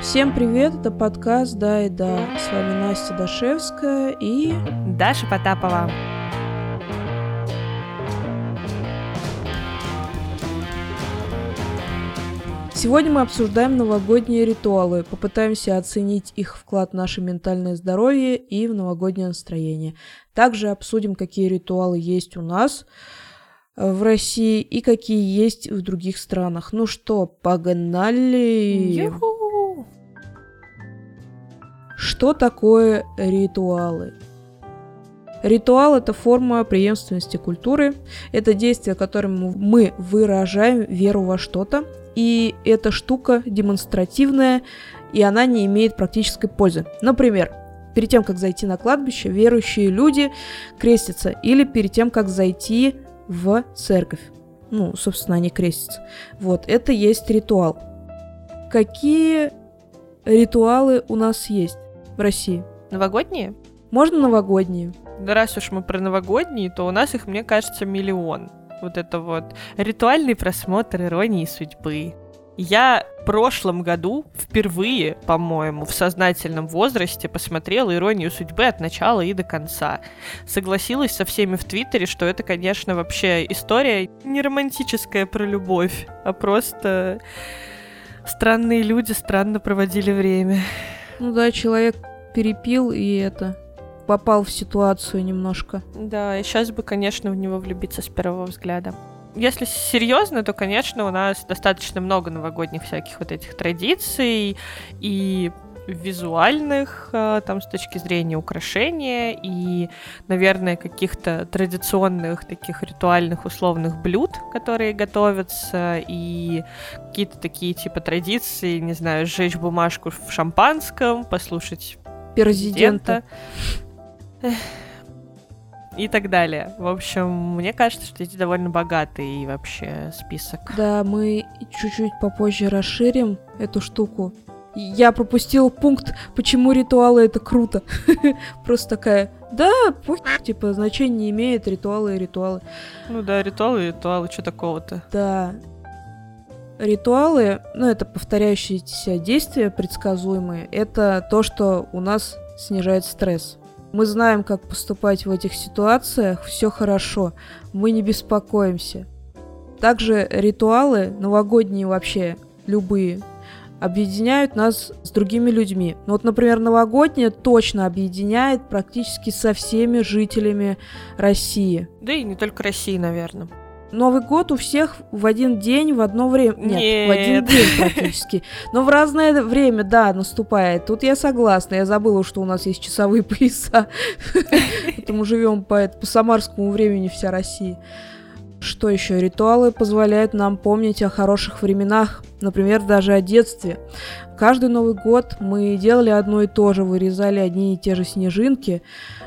Всем привет, это подкаст «Да и да». С вами Настя Дашевская и... Даша Потапова. Сегодня мы обсуждаем новогодние ритуалы, попытаемся оценить их вклад в наше ментальное здоровье и в новогоднее настроение. Также обсудим, какие ритуалы есть у нас э, в России и какие есть в других странах. Ну что, погнали! Юху! Что такое ритуалы? Ритуал – это форма преемственности культуры. Это действие, которым мы выражаем веру во что-то, и эта штука демонстративная, и она не имеет практической пользы. Например, перед тем, как зайти на кладбище, верующие люди крестятся, или перед тем, как зайти в церковь. Ну, собственно, они крестятся. Вот, это есть ритуал. Какие ритуалы у нас есть в России? Новогодние? Можно новогодние. Да раз уж мы про новогодние, то у нас их, мне кажется, миллион вот это вот ритуальный просмотр иронии судьбы. Я в прошлом году впервые, по-моему, в сознательном возрасте посмотрела «Иронию судьбы» от начала и до конца. Согласилась со всеми в Твиттере, что это, конечно, вообще история не романтическая про любовь, а просто странные люди странно проводили время. Ну да, человек перепил и это попал в ситуацию немножко. Да, и сейчас бы, конечно, в него влюбиться с первого взгляда. Если серьезно, то, конечно, у нас достаточно много новогодних всяких вот этих традиций и визуальных, а, там, с точки зрения украшения и, наверное, каких-то традиционных таких ритуальных условных блюд, которые готовятся, и какие-то такие типа традиции, не знаю, сжечь бумажку в шампанском, послушать президента. и так далее. В общем, мне кажется, что эти довольно богатый вообще список. Да, мы чуть-чуть попозже расширим эту штуку. Я пропустил пункт, почему ритуалы это круто. Просто такая, да, пусть, типа, значения не имеет ритуалы и ритуалы. Ну да, ритуалы и ритуалы, что такого-то? Да. Ритуалы, ну, это повторяющиеся действия, предсказуемые, это то, что у нас снижает стресс. Мы знаем, как поступать в этих ситуациях, все хорошо, мы не беспокоимся. Также ритуалы, новогодние вообще, любые, объединяют нас с другими людьми. Ну вот, например, новогоднее точно объединяет практически со всеми жителями России. Да и не только России, наверное. Новый год у всех в один день, в одно время. Нет, Нет, в один день практически. Но в разное время, да, наступает. Тут я согласна. Я забыла, что у нас есть часовые пояса. Поэтому живем по, по самарскому времени вся Россия. Что еще? Ритуалы позволяют нам помнить о хороших временах, например, даже о детстве. Каждый Новый год мы делали одно и то же, вырезали одни и те же снежинки,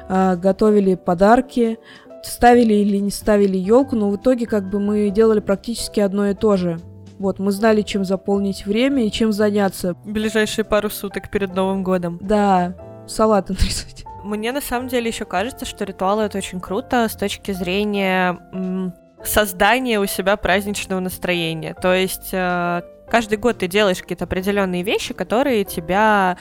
а, готовили подарки, ставили или не ставили елку, но в итоге как бы мы делали практически одно и то же. Вот, мы знали, чем заполнить время и чем заняться. Ближайшие пару суток перед Новым годом. Да, салат нарезать. Мне на самом деле еще кажется, что ритуалы это очень круто с точки зрения создания у себя праздничного настроения. То есть э, каждый год ты делаешь какие-то определенные вещи, которые тебя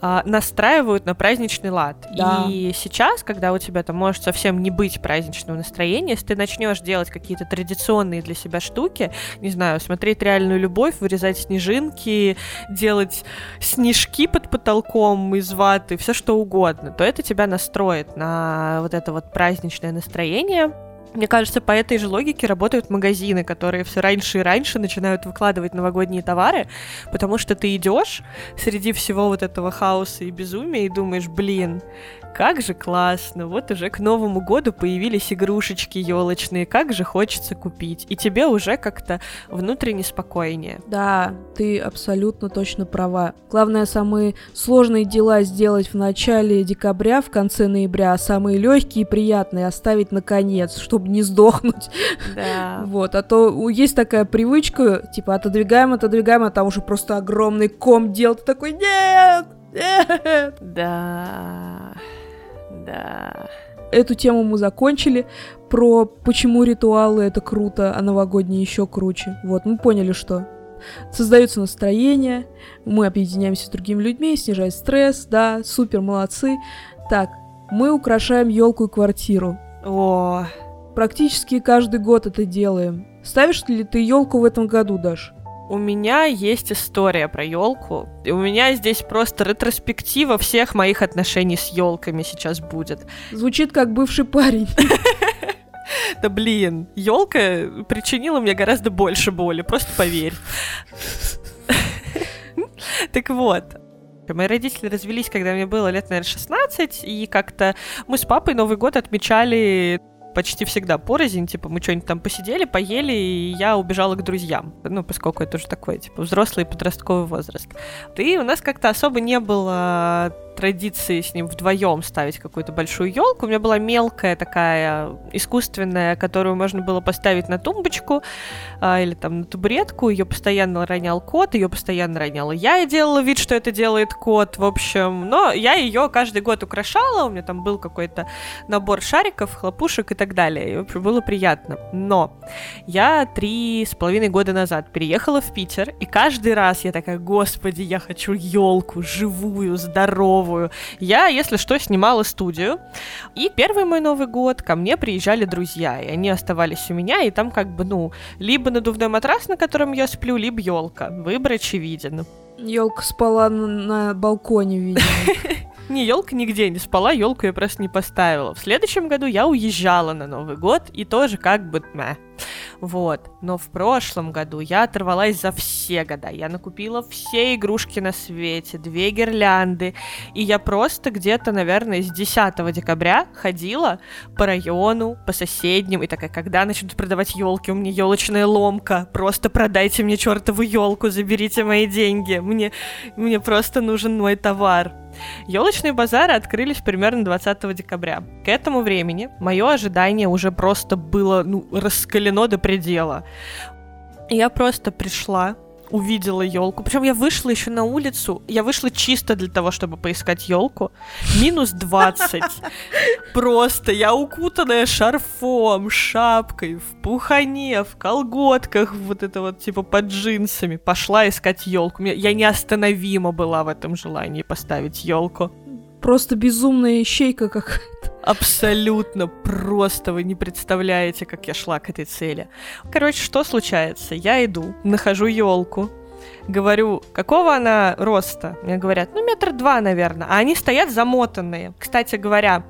э, настраивают на праздничный лад. Да. И сейчас, когда у тебя там может совсем не быть праздничного настроения, если ты начнешь делать какие-то традиционные для себя штуки, не знаю, смотреть реальную любовь, вырезать снежинки, делать снежки под потолком из ваты, все что угодно, то это тебя настроит на вот это вот праздничное настроение. Мне кажется, по этой же логике работают магазины, которые все раньше и раньше начинают выкладывать новогодние товары, потому что ты идешь среди всего вот этого хаоса и безумия и думаешь, блин, как же классно, вот уже к Новому году появились игрушечки елочные, как же хочется купить. И тебе уже как-то внутренне спокойнее. Да, ты абсолютно точно права. Главное, самые сложные дела сделать в начале декабря, в конце ноября, а самые легкие и приятные оставить на конец, чтобы не сдохнуть. Да. Вот, а то есть такая привычка, типа, отодвигаем, отодвигаем, а там уже просто огромный ком дел. Ты такой, нет, нет. Да. Да. Эту тему мы закончили. Про почему ритуалы это круто, а новогодние еще круче. Вот, мы поняли, что. создается настроение, мы объединяемся с другими людьми, снижает стресс, да, супер, молодцы. Так, мы украшаем елку и квартиру. О, Практически каждый год это делаем. Ставишь ли ты елку в этом году, Даш? У меня есть история про елку. И у меня здесь просто ретроспектива всех моих отношений с елками сейчас будет. Звучит как бывший парень. Да блин, елка причинила мне гораздо больше боли, просто поверь. Так вот, Мои родители развелись, когда мне было лет, наверное, 16, и как-то мы с папой Новый год отмечали почти всегда порознь, типа мы что-нибудь там посидели, поели, и я убежала к друзьям, ну, поскольку это уже такой, типа, взрослый подростковый возраст. И у нас как-то особо не было традиции с ним вдвоем ставить какую-то большую елку. У меня была мелкая такая искусственная, которую можно было поставить на тумбочку а, или там на табуретку. Ее постоянно ронял кот, ее постоянно роняла я и делала вид, что это делает кот. В общем, но я ее каждый год украшала. У меня там был какой-то набор шариков, хлопушек и так далее. И, в общем, было приятно. Но я три с половиной года назад переехала в Питер, и каждый раз я такая, господи, я хочу елку живую, здоровую, новую. Я, если что, снимала студию. И первый мой Новый год ко мне приезжали друзья, и они оставались у меня, и там как бы, ну, либо надувной матрас, на котором я сплю, либо елка. Выбор очевиден. Елка спала на, на балконе, видимо. Не, елка нигде не спала, елку я просто не поставила. В следующем году я уезжала на Новый год, и тоже как бы... Мeh. Вот. Но в прошлом году я оторвалась за все года. Я накупила все игрушки на свете, две гирлянды. И я просто где-то, наверное, с 10 декабря ходила по району, по соседним. И такая, когда начнут продавать елки? У меня елочная ломка. Просто продайте мне чертову елку, заберите мои деньги. Мне, мне просто нужен мой товар. Елочные базары открылись примерно 20 декабря. К этому времени мое ожидание уже просто было ну, раскалено до предела. Я просто пришла увидела елку. Причем я вышла еще на улицу. Я вышла чисто для того, чтобы поискать елку. Минус 20. Просто я укутанная шарфом, шапкой, в пухане, в колготках, вот это вот типа под джинсами. Пошла искать елку. Я неостановима была в этом желании поставить елку. Просто безумная ищейка какая-то. Абсолютно просто вы не представляете, как я шла к этой цели. Короче, что случается? Я иду, нахожу елку, говорю, какого она роста? Мне говорят, ну, метр два, наверное. А они стоят замотанные. Кстати говоря,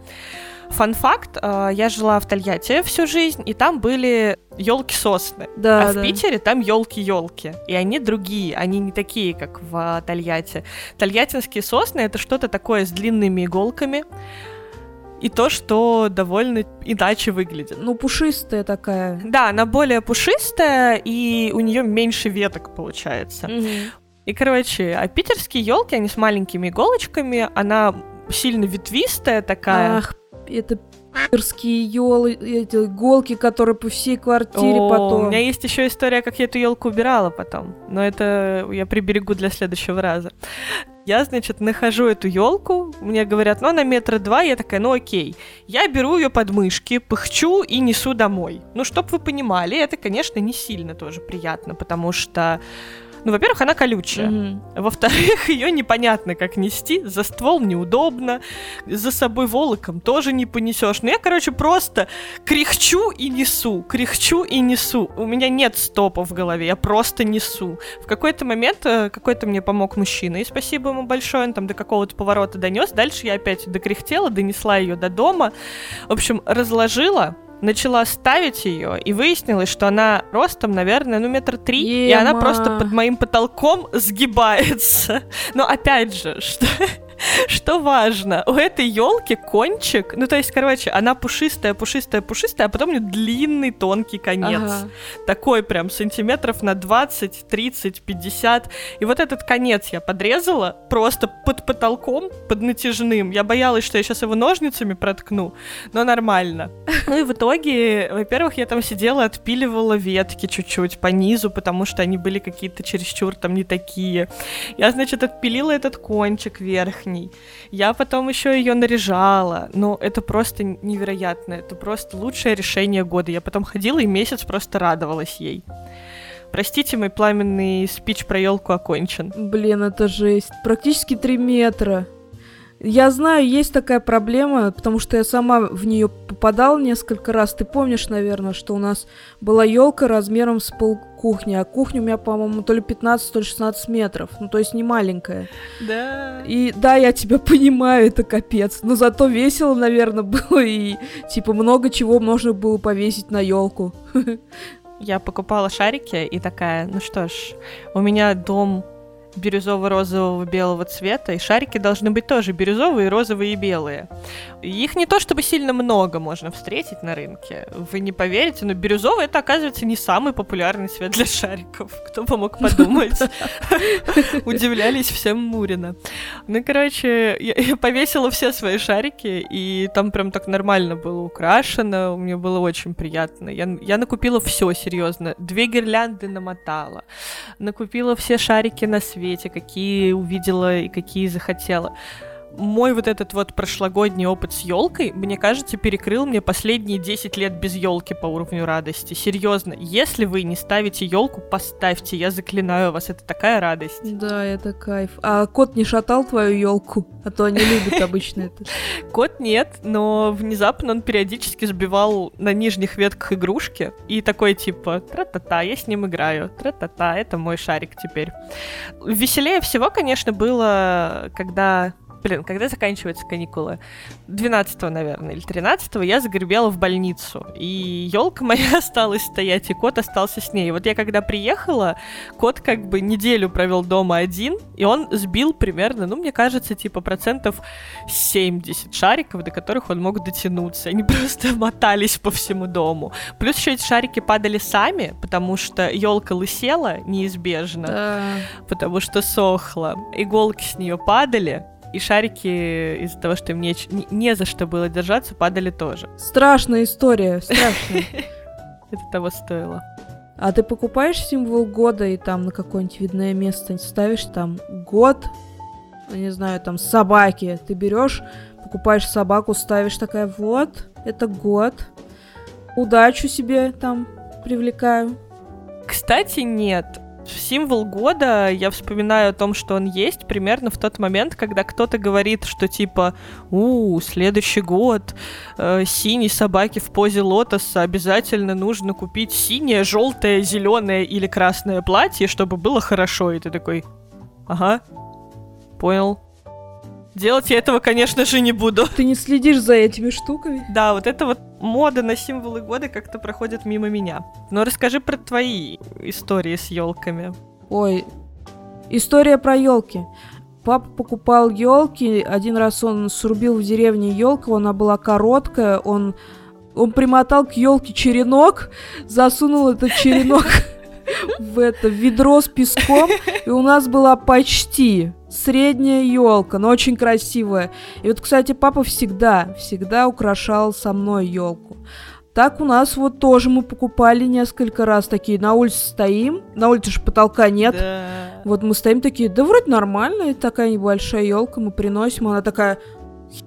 Фан-факт, э, я жила в Тольятти всю жизнь, и там были елки сосны. Да, а да. в Питере там елки-елки. И они другие, они не такие, как в Тольятти. Тольяттинские сосны это что-то такое с длинными иголками и то, что довольно иначе выглядит. Ну, пушистая такая. Да, она более пушистая, и у нее меньше веток получается. И, короче, а питерские елки, они с маленькими иголочками, она сильно ветвистая такая. Ах, это пи***рские елы, эти иголки, которые по всей квартире О, потом. У меня есть еще история, как я эту елку убирала потом. Но это я приберегу для следующего раза. Я, значит, нахожу эту елку, мне говорят, ну, она метра два, я такая, ну, окей. Я беру ее под мышки, пыхчу и несу домой. Ну, чтоб вы понимали, это, конечно, не сильно тоже приятно, потому что ну, во-первых, она колючая. Мгм. Во-вторых, ее непонятно, как нести. За ствол неудобно. За собой волоком тоже не понесешь. Ну, я, короче, просто кряхчу и несу. Кряхчу и несу. У меня нет стопа в голове. Я просто несу. В какой-то момент э, какой-то мне помог мужчина. И спасибо ему большое. Он там до какого-то поворота донес. Дальше я опять докряхтела, донесла ее до дома. В общем, разложила начала ставить ее, и выяснилось, что она ростом, наверное, ну, метр три, и она Ема. просто под моим потолком сгибается. Но опять же, что, что важно, у этой елки кончик, ну, то есть, короче, она пушистая, пушистая, пушистая, а потом у нее длинный, тонкий конец. Ага. Такой прям сантиметров на 20, 30, 50. И вот этот конец я подрезала просто под потолком, под натяжным. Я боялась, что я сейчас его ножницами проткну, но нормально. Ну и в итоге, во-первых, я там сидела, отпиливала ветки чуть-чуть по низу, потому что они были какие-то чересчур там не такие. Я, значит, отпилила этот кончик верхний. Я потом еще ее наряжала. Но это просто невероятно. Это просто лучшее решение года. Я потом ходила и месяц просто радовалась ей. Простите, мой пламенный спич про елку окончен. Блин, это жесть. Практически три метра. Я знаю, есть такая проблема, потому что я сама в нее попадала несколько раз. Ты помнишь, наверное, что у нас была елка размером с пол кухни, а кухня у меня, по-моему, то ли 15, то ли 16 метров. Ну, то есть не маленькая. Да. И да, я тебя понимаю, это капец. Но зато весело, наверное, было, и типа много чего можно было повесить на елку. Я покупала шарики и такая, ну что ж, у меня дом бирюзово-розового белого цвета, и шарики должны быть тоже бирюзовые, розовые и белые. Их не то чтобы сильно много можно встретить на рынке. Вы не поверите, но бирюзовый это, оказывается, не самый популярный цвет для шариков. Кто бы мог подумать. Удивлялись всем Мурина. Ну, короче, я повесила все свои шарики, и там прям так нормально было украшено. Мне было очень приятно. Я, я накупила все, серьезно. Две гирлянды намотала. Накупила все шарики на свет свете, какие увидела и какие захотела мой вот этот вот прошлогодний опыт с елкой, мне кажется, перекрыл мне последние 10 лет без елки по уровню радости. Серьезно, если вы не ставите елку, поставьте, я заклинаю вас, это такая радость. Да, это кайф. А кот не шатал твою елку? А то они любят обычно это. Кот нет, но внезапно он периодически сбивал на нижних ветках игрушки и такой типа тра-та-та, я с ним играю, тра-та-та, это мой шарик теперь. Веселее всего, конечно, было, когда блин, когда заканчиваются каникулы? 12 наверное, или 13 я загребела в больницу. И елка моя осталась стоять, и кот остался с ней. Вот я когда приехала, кот как бы неделю провел дома один, и он сбил примерно, ну, мне кажется, типа процентов 70 шариков, до которых он мог дотянуться. Они просто мотались по всему дому. Плюс еще эти шарики падали сами, потому что елка лысела неизбежно, да. потому что сохла. Иголки с нее падали, и шарики из-за того, что им не, не, за что было держаться, падали тоже. Страшная история, страшная. Это того стоило. А ты покупаешь символ года и там на какое-нибудь видное место ставишь там год, не знаю, там собаки. Ты берешь, покупаешь собаку, ставишь такая, вот, это год. Удачу себе там привлекаю. Кстати, нет символ года, я вспоминаю о том, что он есть примерно в тот момент, когда кто-то говорит, что типа, у, следующий год, э, синей собаки в позе лотоса обязательно нужно купить синее, желтое, зеленое или красное платье, чтобы было хорошо. И ты такой, ага, понял. Делать я этого, конечно же, не буду. Ты не следишь за этими штуками? Да, вот это вот мода на символы года как-то проходит мимо меня. Но расскажи про твои истории с елками. Ой, история про елки. Папа покупал елки. Один раз он срубил в деревне елку, она была короткая. Он, он примотал к елке черенок, засунул этот черенок в это ведро с песком, и у нас была почти средняя елка, но очень красивая. И вот, кстати, папа всегда, всегда украшал со мной елку. Так у нас вот тоже мы покупали несколько раз такие, на улице стоим, на улице же потолка нет. Да. Вот мы стоим такие, да вроде нормально, такая небольшая елка, мы приносим, она такая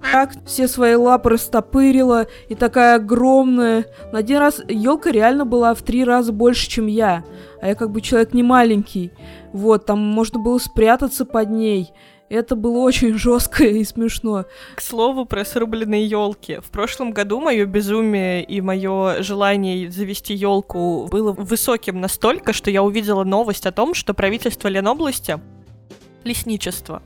как все свои лапы растопырила и такая огромная. На один раз елка реально была в три раза больше, чем я. А я как бы человек не маленький. Вот, там можно было спрятаться под ней. Это было очень жестко и смешно. К слову про срубленные елки. В прошлом году мое безумие и мое желание завести елку было высоким настолько, что я увидела новость о том, что правительство Ленобласти лесничество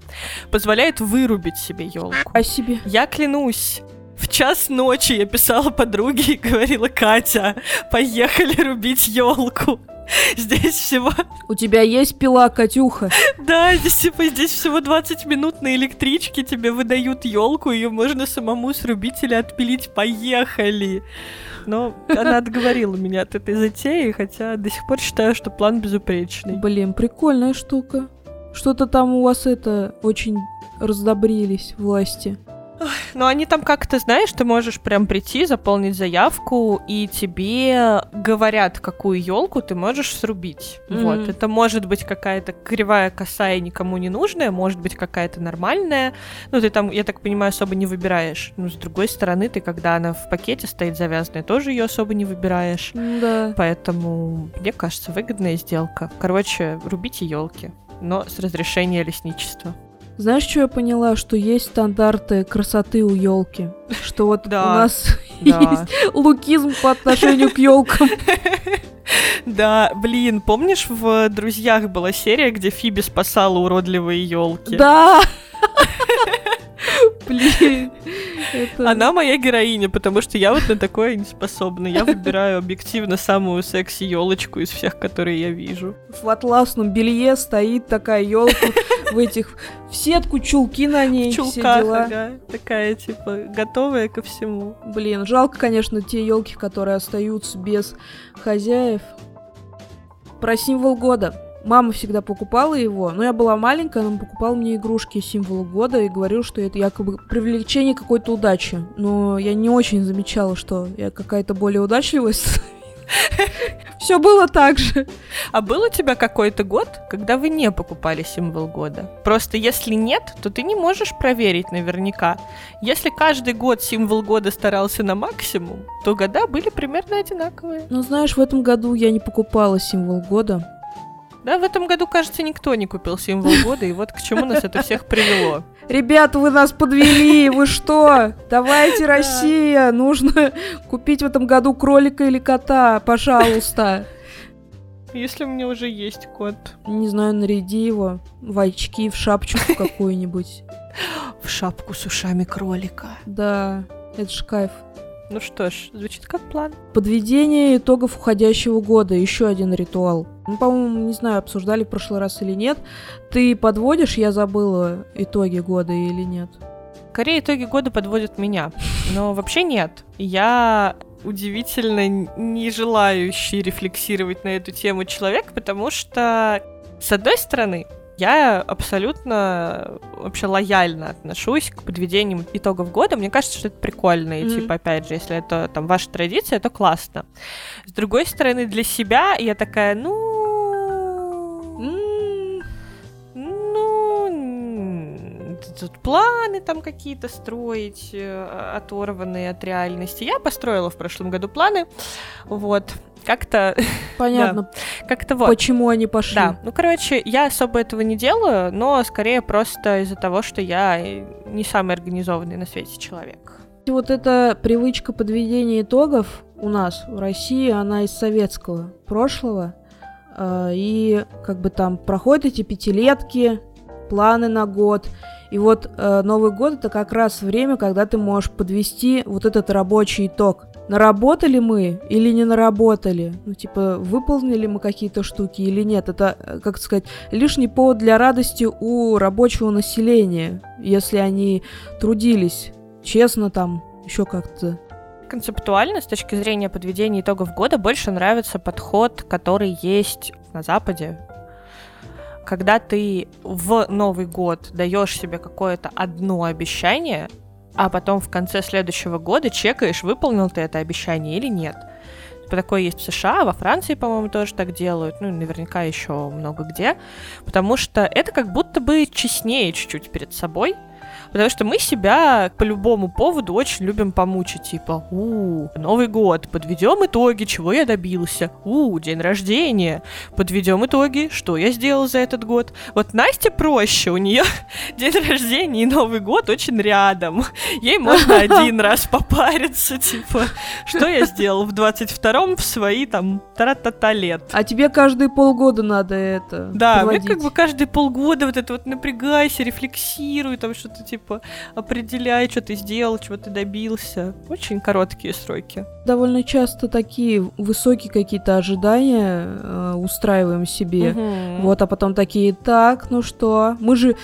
позволяет вырубить себе елку. А себе? Я клянусь, в час ночи я писала подруге и говорила, Катя, поехали рубить елку. Здесь всего... У тебя есть пила, Катюха? Да, здесь, типа, здесь всего 20 минут на электричке тебе выдают елку, ее можно самому срубить или отпилить. Поехали! Но она отговорила меня от этой затеи, хотя до сих пор считаю, что план безупречный. Блин, прикольная штука. Что-то там у вас это очень раздобрились власти. Но они там как-то, знаешь, ты можешь прям прийти, заполнить заявку, и тебе говорят, какую елку ты можешь срубить. Mm-hmm. Вот. Это может быть какая-то кривая косая никому не нужная, может быть какая-то нормальная. Ну, ты там, я так понимаю, особо не выбираешь. Но с другой стороны, ты, когда она в пакете стоит завязанная, тоже ее особо не выбираешь. Да. Поэтому, мне кажется, выгодная сделка. Короче, рубите елки, но с разрешения лесничества. Знаешь, что я поняла? Что есть стандарты красоты у елки. Что вот у нас есть лукизм по отношению к елкам. Да, блин, помнишь, в друзьях была серия, где Фиби спасала уродливые елки? Да! Блин. Это... Она моя героиня, потому что я вот на такое не способна. Я выбираю объективно самую секси елочку из всех, которые я вижу. В атласном белье стоит такая елка в этих в сетку чулки на ней, в чулках, все дела. Ага, такая типа готовая ко всему. Блин, жалко, конечно, те елки, которые остаются без хозяев. Про символ года. Мама всегда покупала его, но я была маленькая, она покупала мне игрушки символа года и говорила, что это якобы привлечение какой-то удачи. Но я не очень замечала, что я какая-то более удачливая Все было так же. А был у тебя какой-то год, когда вы не покупали символ года? Просто если нет, то ты не можешь проверить наверняка. Если каждый год символ года старался на максимум, то года были примерно одинаковые. Ну, знаешь, в этом году я не покупала символ года. Да, в этом году, кажется, никто не купил символ года, и вот к чему нас это всех привело. Ребята, вы нас подвели, вы что? Давайте, Россия, нужно купить в этом году кролика или кота, пожалуйста. Если у меня уже есть кот. Не знаю, наряди его в очки, в шапочку какую-нибудь. В шапку с ушами кролика. Да, это ж кайф. Ну что ж, звучит как план. Подведение итогов уходящего года. Еще один ритуал. Мы, по-моему, не знаю, обсуждали в прошлый раз или нет. Ты подводишь, я забыла, итоги года или нет? Скорее, итоги года подводят меня. Но вообще нет. Я удивительно не желающий рефлексировать на эту тему человек, потому что, с одной стороны, я абсолютно вообще лояльно отношусь к подведениям итогов года. Мне кажется, что это прикольно. И, mm-hmm. типа, опять же, если это там ваша традиция, это классно. С другой стороны, для себя я такая, ну, тут планы там какие-то строить, э, оторванные от реальности. Я построила в прошлом году планы, вот, как-то... Понятно. да, как-то вот. Почему они пошли. Да, ну, короче, я особо этого не делаю, но скорее просто из-за того, что я не самый организованный на свете человек. Вот эта привычка подведения итогов у нас в России, она из советского прошлого. Э, и как бы там проходят эти пятилетки, планы на год. И вот э, Новый год это как раз время, когда ты можешь подвести вот этот рабочий итог наработали мы или не наработали, ну, типа, выполнили мы какие-то штуки или нет. Это, э, как сказать, лишний повод для радости у рабочего населения, если они трудились честно там, еще как-то. Концептуально, с точки зрения подведения итогов года, больше нравится подход, который есть на Западе, когда ты в Новый год даешь себе какое-то одно обещание, а потом в конце следующего года чекаешь, выполнил ты это обещание или нет. Типа такое есть в США, во Франции, по-моему, тоже так делают, ну, наверняка еще много где, потому что это как будто бы честнее чуть-чуть перед собой, Потому что мы себя по любому поводу очень любим помучить. Типа, у, Новый год, подведем итоги, чего я добился. У, день рождения, подведем итоги, что я сделал за этот год. Вот Настя проще, у нее день рождения и Новый год очень рядом. Ей можно один раз попариться, типа, что я сделал в 22-м в свои там тара-та-та лет. А тебе каждые полгода надо это Да, подводить. мне как бы каждые полгода вот это вот напрягайся, рефлексируй, там что-то типа типа, определяй, что ты сделал, чего ты добился. Очень короткие сроки. Довольно часто такие высокие какие-то ожидания э, устраиваем себе. Угу. Вот, а потом такие, так, ну что, мы же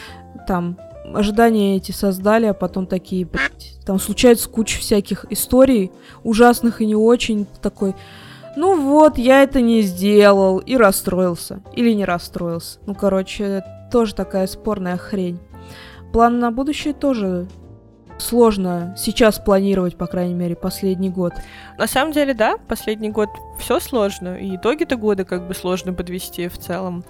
там ожидания эти создали, а потом такие, блядь, там случается куча всяких историй, ужасных и не очень, такой, ну вот, я это не сделал, и расстроился. Или не расстроился. Ну, короче, тоже такая спорная хрень. План на будущее тоже сложно сейчас планировать, по крайней мере, последний год. На самом деле, да, последний год все сложно, и итоги-то года как бы сложно подвести в целом.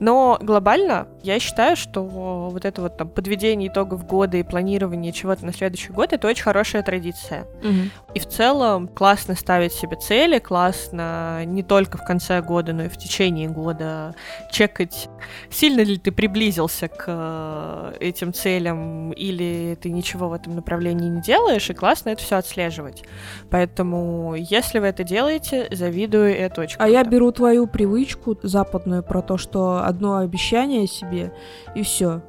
Но глобально я считаю, что вот это вот там подведение итогов года и планирование чего-то на следующий год это очень хорошая традиция. Угу. И в целом классно ставить себе цели, классно не только в конце года, но и в течение года чекать, сильно ли ты приблизился к э, этим целям или ты ничего в этом направлении не делаешь, и классно это все отслеживать. Поэтому, если вы это делаете, завидую, это очень А я беру твою привычку западную про то, что одно обещание себе, и все.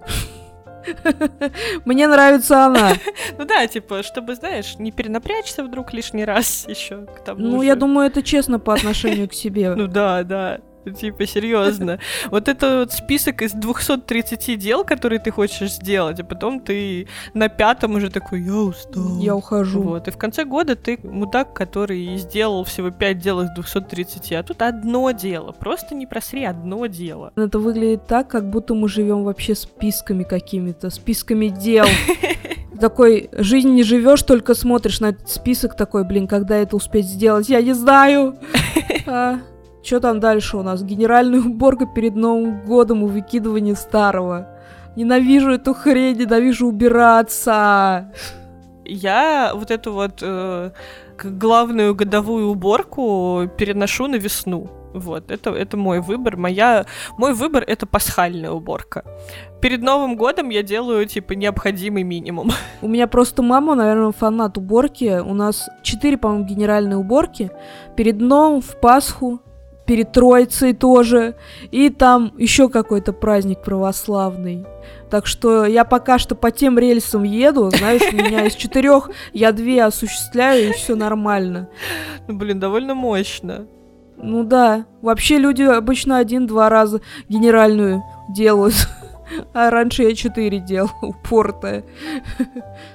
Мне нравится она. Ну да, типа, чтобы, знаешь, не перенапрячься вдруг лишний раз еще Ну, я думаю, это честно по отношению к себе. Ну да, да. Типа, серьезно. Вот это вот список из 230 дел, которые ты хочешь сделать, а потом ты на пятом уже такой, я устал. Я ухожу. Вот. И в конце года ты мудак, который сделал всего 5 дел из 230, а тут одно дело. Просто не просри одно дело. Это выглядит так, как будто мы живем вообще списками какими-то, списками дел. Такой, жизнь не живешь, только смотришь на этот список такой, блин, когда это успеть сделать, я не знаю. Что там дальше у нас? Генеральная уборка перед Новым годом и выкидывание старого. Ненавижу эту хрень, ненавижу убираться. Я вот эту вот э, главную годовую уборку переношу на весну. Вот, это, это мой выбор. Моя, мой выбор — это пасхальная уборка. Перед Новым годом я делаю, типа, необходимый минимум. У меня просто мама, наверное, фанат уборки. У нас четыре, по-моему, генеральные уборки. Перед Новым, в Пасху, перед Троицей тоже, и там еще какой-то праздник православный. Так что я пока что по тем рельсам еду, знаешь, у меня из четырех я две осуществляю, и все нормально. Ну, блин, довольно мощно. Ну да, вообще люди обычно один-два раза генеральную делают. А раньше я четыре делал, упортая.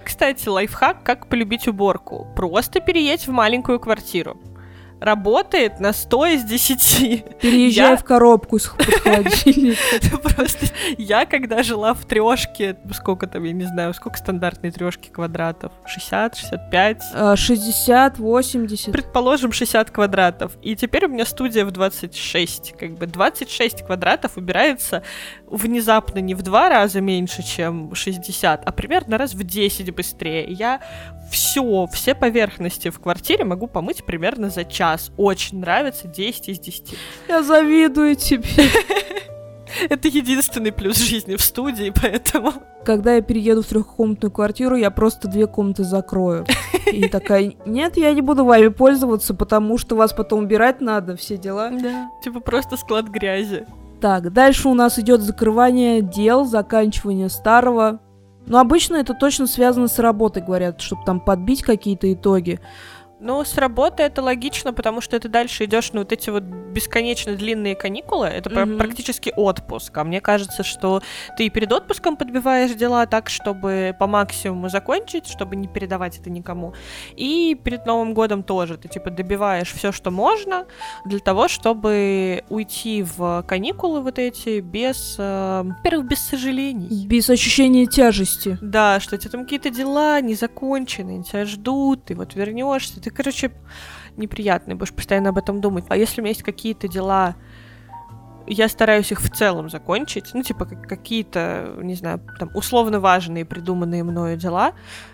Кстати, лайфхак, как полюбить уборку. Просто переедь в маленькую квартиру работает на 100 из 10. Переезжай я... в коробку с холодильника. Просто я, когда жила в трешке, сколько там, я не знаю, сколько стандартной трешки квадратов? 60, 65? 60, 80. Предположим, 60 квадратов. И теперь у меня студия в 26. Как бы 26 квадратов убирается внезапно не в два раза меньше, чем 60, а примерно раз в 10 быстрее. Я все, все поверхности в квартире могу помыть примерно за час. Очень нравится 10 из 10. Я завидую тебе. Это единственный плюс жизни в студии, поэтому... Когда я перееду в трехкомнатную квартиру, я просто две комнаты закрою. И такая, нет, я не буду вами пользоваться, потому что вас потом убирать надо, все дела. Да, типа просто склад грязи. Так, дальше у нас идет закрывание дел, заканчивание старого, но обычно это точно связано с работой, говорят, чтобы там подбить какие-то итоги. Ну, с работы это логично, потому что ты дальше идешь на вот эти вот бесконечно длинные каникулы. Это mm-hmm. практически отпуск. А мне кажется, что ты и перед отпуском подбиваешь дела так, чтобы по максимуму закончить, чтобы не передавать это никому. И перед Новым годом тоже. Ты типа добиваешь все, что можно, для того, чтобы уйти в каникулы вот эти без, э, во-первых, без сожалений. Без ощущения тяжести. Да, что у тебя там какие-то дела не закончены, тебя ждут, ты вот вернешься, ты, короче, неприятный, будешь постоянно об этом думать. А если у меня есть какие-то дела, я стараюсь их в целом закончить, ну, типа, какие-то, не знаю, там, условно важные придуманные мною дела,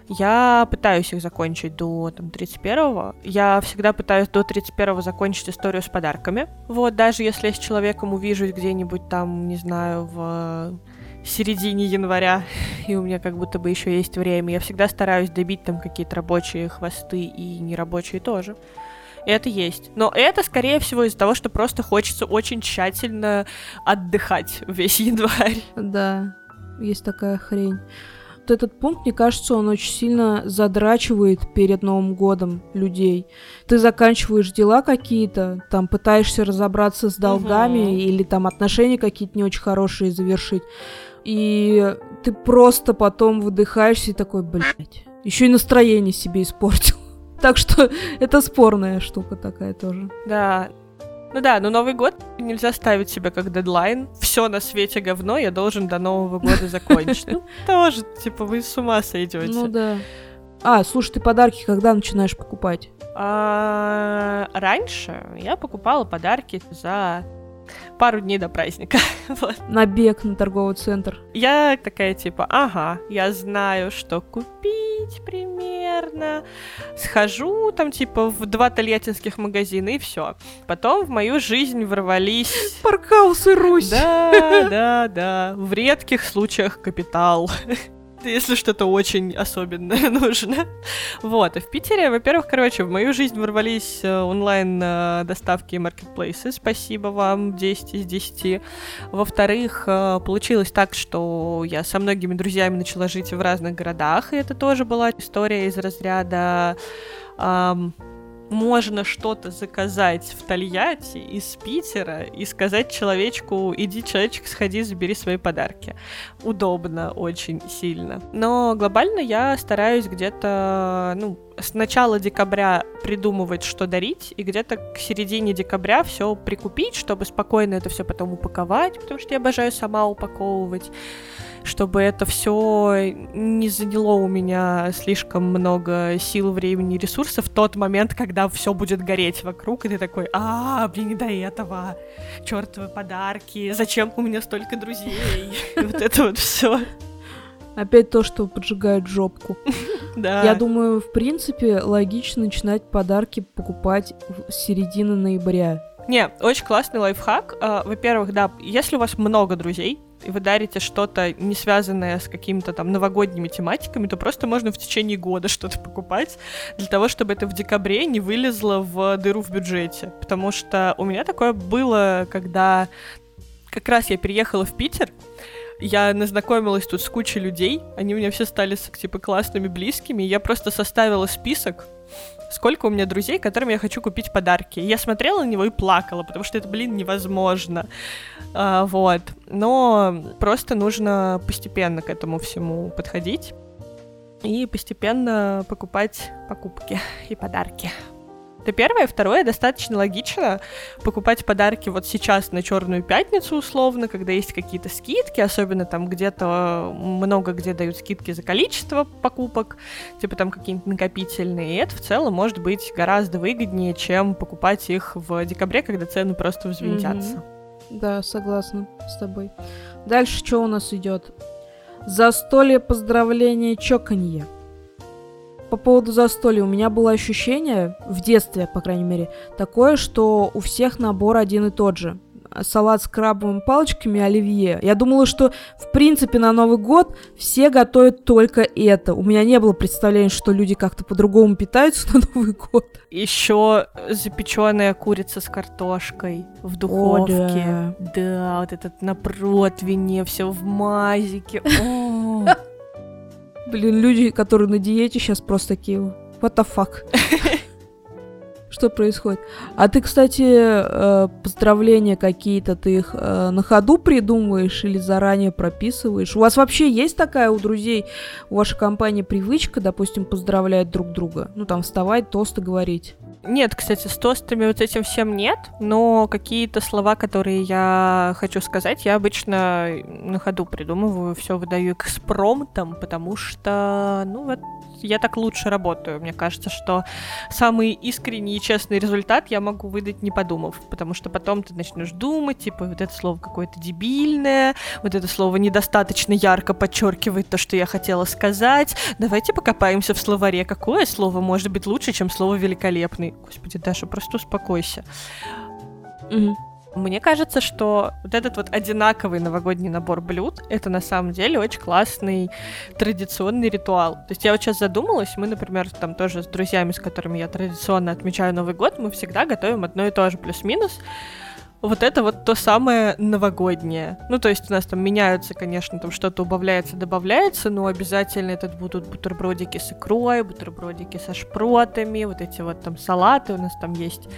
я пытаюсь их закончить до, там, 31-го. Я всегда пытаюсь до 31-го закончить историю с подарками. Вот, даже если я с человеком увижусь где-нибудь там, не знаю, в середине января, и у меня как будто бы еще есть время. Я всегда стараюсь добить там какие-то рабочие хвосты и нерабочие тоже. Это есть. Но это, скорее всего, из-за того, что просто хочется очень тщательно отдыхать весь январь. Да, есть такая хрень. Вот этот пункт, мне кажется, он очень сильно задрачивает перед Новым годом людей. Ты заканчиваешь дела какие-то, там пытаешься разобраться с долгами угу. или там отношения какие-то не очень хорошие завершить и ты просто потом выдыхаешься и такой, блядь, еще и настроение себе испортил. Так что это спорная штука такая тоже. Да. Ну да, но Новый год нельзя ставить себе как дедлайн. Все на свете говно, я должен до Нового года закончить. Ну, тоже, типа, вы с ума сойдете. Ну да. А, слушай, ты подарки когда начинаешь покупать? А, раньше я покупала подарки за пару дней до праздника. вот. Набег на торговый центр. Я такая типа, ага, я знаю, что купить примерно. Схожу там типа в два тольяттинских магазина и все. Потом в мою жизнь ворвались... Паркаус и Русь. Да, да, да. В редких случаях капитал если что-то очень особенное нужно. Вот, и в Питере, во-первых, короче, в мою жизнь ворвались э, онлайн-доставки и маркетплейсы, спасибо вам, 10 из 10. Во-вторых, э, получилось так, что я со многими друзьями начала жить в разных городах, и это тоже была история из разряда можно что-то заказать в Тольятти из Питера и сказать человечку, иди, человечек, сходи, забери свои подарки. Удобно очень сильно. Но глобально я стараюсь где-то, ну, с начала декабря придумывать, что дарить, и где-то к середине декабря все прикупить, чтобы спокойно это все потом упаковать, потому что я обожаю сама упаковывать чтобы это все не заняло у меня слишком много сил, времени, ресурсов в тот момент, когда все будет гореть вокруг, и ты такой, а, блин, не до этого, чертовы подарки, зачем у меня столько друзей, вот это вот все. Опять то, что поджигает жопку. Да. Я думаю, в принципе, логично начинать подарки покупать с середины ноября. Не, очень классный лайфхак. А, во-первых, да, если у вас много друзей, и вы дарите что-то не связанное с какими-то там новогодними тематиками, то просто можно в течение года что-то покупать для того, чтобы это в декабре не вылезло в дыру в бюджете. Потому что у меня такое было, когда как раз я переехала в Питер, я назнакомилась тут с кучей людей, они у меня все стали типа классными, близкими, я просто составила список сколько у меня друзей, которым я хочу купить подарки. я смотрела на него и плакала, потому что это, блин, невозможно. А, вот. Но просто нужно постепенно к этому всему подходить и постепенно покупать покупки и подарки. Это первое. Второе, достаточно логично покупать подарки вот сейчас на Черную пятницу условно, когда есть какие-то скидки, особенно там где-то много где дают скидки за количество покупок, типа там какие-нибудь накопительные. И это в целом может быть гораздо выгоднее, чем покупать их в декабре, когда цены просто взвинтятся. Mm-hmm. Да, согласна с тобой. Дальше что у нас идет? Застолье, поздравления, чоканье по поводу застолья. У меня было ощущение, в детстве, по крайней мере, такое, что у всех набор один и тот же. Салат с крабовыми палочками оливье. Я думала, что, в принципе, на Новый год все готовят только это. У меня не было представления, что люди как-то по-другому питаются на Новый год. Еще запеченная курица с картошкой в духовке. О, да. да, вот этот на противне, все в мазике. Блин, люди, которые на диете сейчас просто такие, what the fuck? Что происходит? А ты, кстати, э, поздравления какие-то, ты их э, на ходу придумываешь или заранее прописываешь? У вас вообще есть такая у друзей, у вашей компании привычка, допустим, поздравлять друг друга? Ну, там, вставать, тосты говорить? Нет, кстати, с тостами вот этим всем нет, но какие-то слова, которые я хочу сказать, я обычно на ходу придумываю, все выдаю экспромтом, потому что, ну вот, я так лучше работаю. Мне кажется, что самый искренний и честный результат я могу выдать не подумав, потому что потом ты начнешь думать, типа, вот это слово какое-то дебильное, вот это слово недостаточно ярко подчеркивает то, что я хотела сказать. Давайте покопаемся в словаре. Какое слово может быть лучше, чем слово великолепный? Господи, Даша, просто успокойся. Угу. Мне кажется, что вот этот вот одинаковый новогодний набор блюд — это на самом деле очень классный традиционный ритуал. То есть я вот сейчас задумалась, мы, например, там тоже с друзьями, с которыми я традиционно отмечаю Новый год, мы всегда готовим одно и то же, плюс-минус. Вот это вот то самое новогоднее. Ну, то есть у нас там меняются, конечно, там что-то убавляется, добавляется, но обязательно это будут бутербродики с икрой, бутербродики со шпротами, вот эти вот там салаты у нас там есть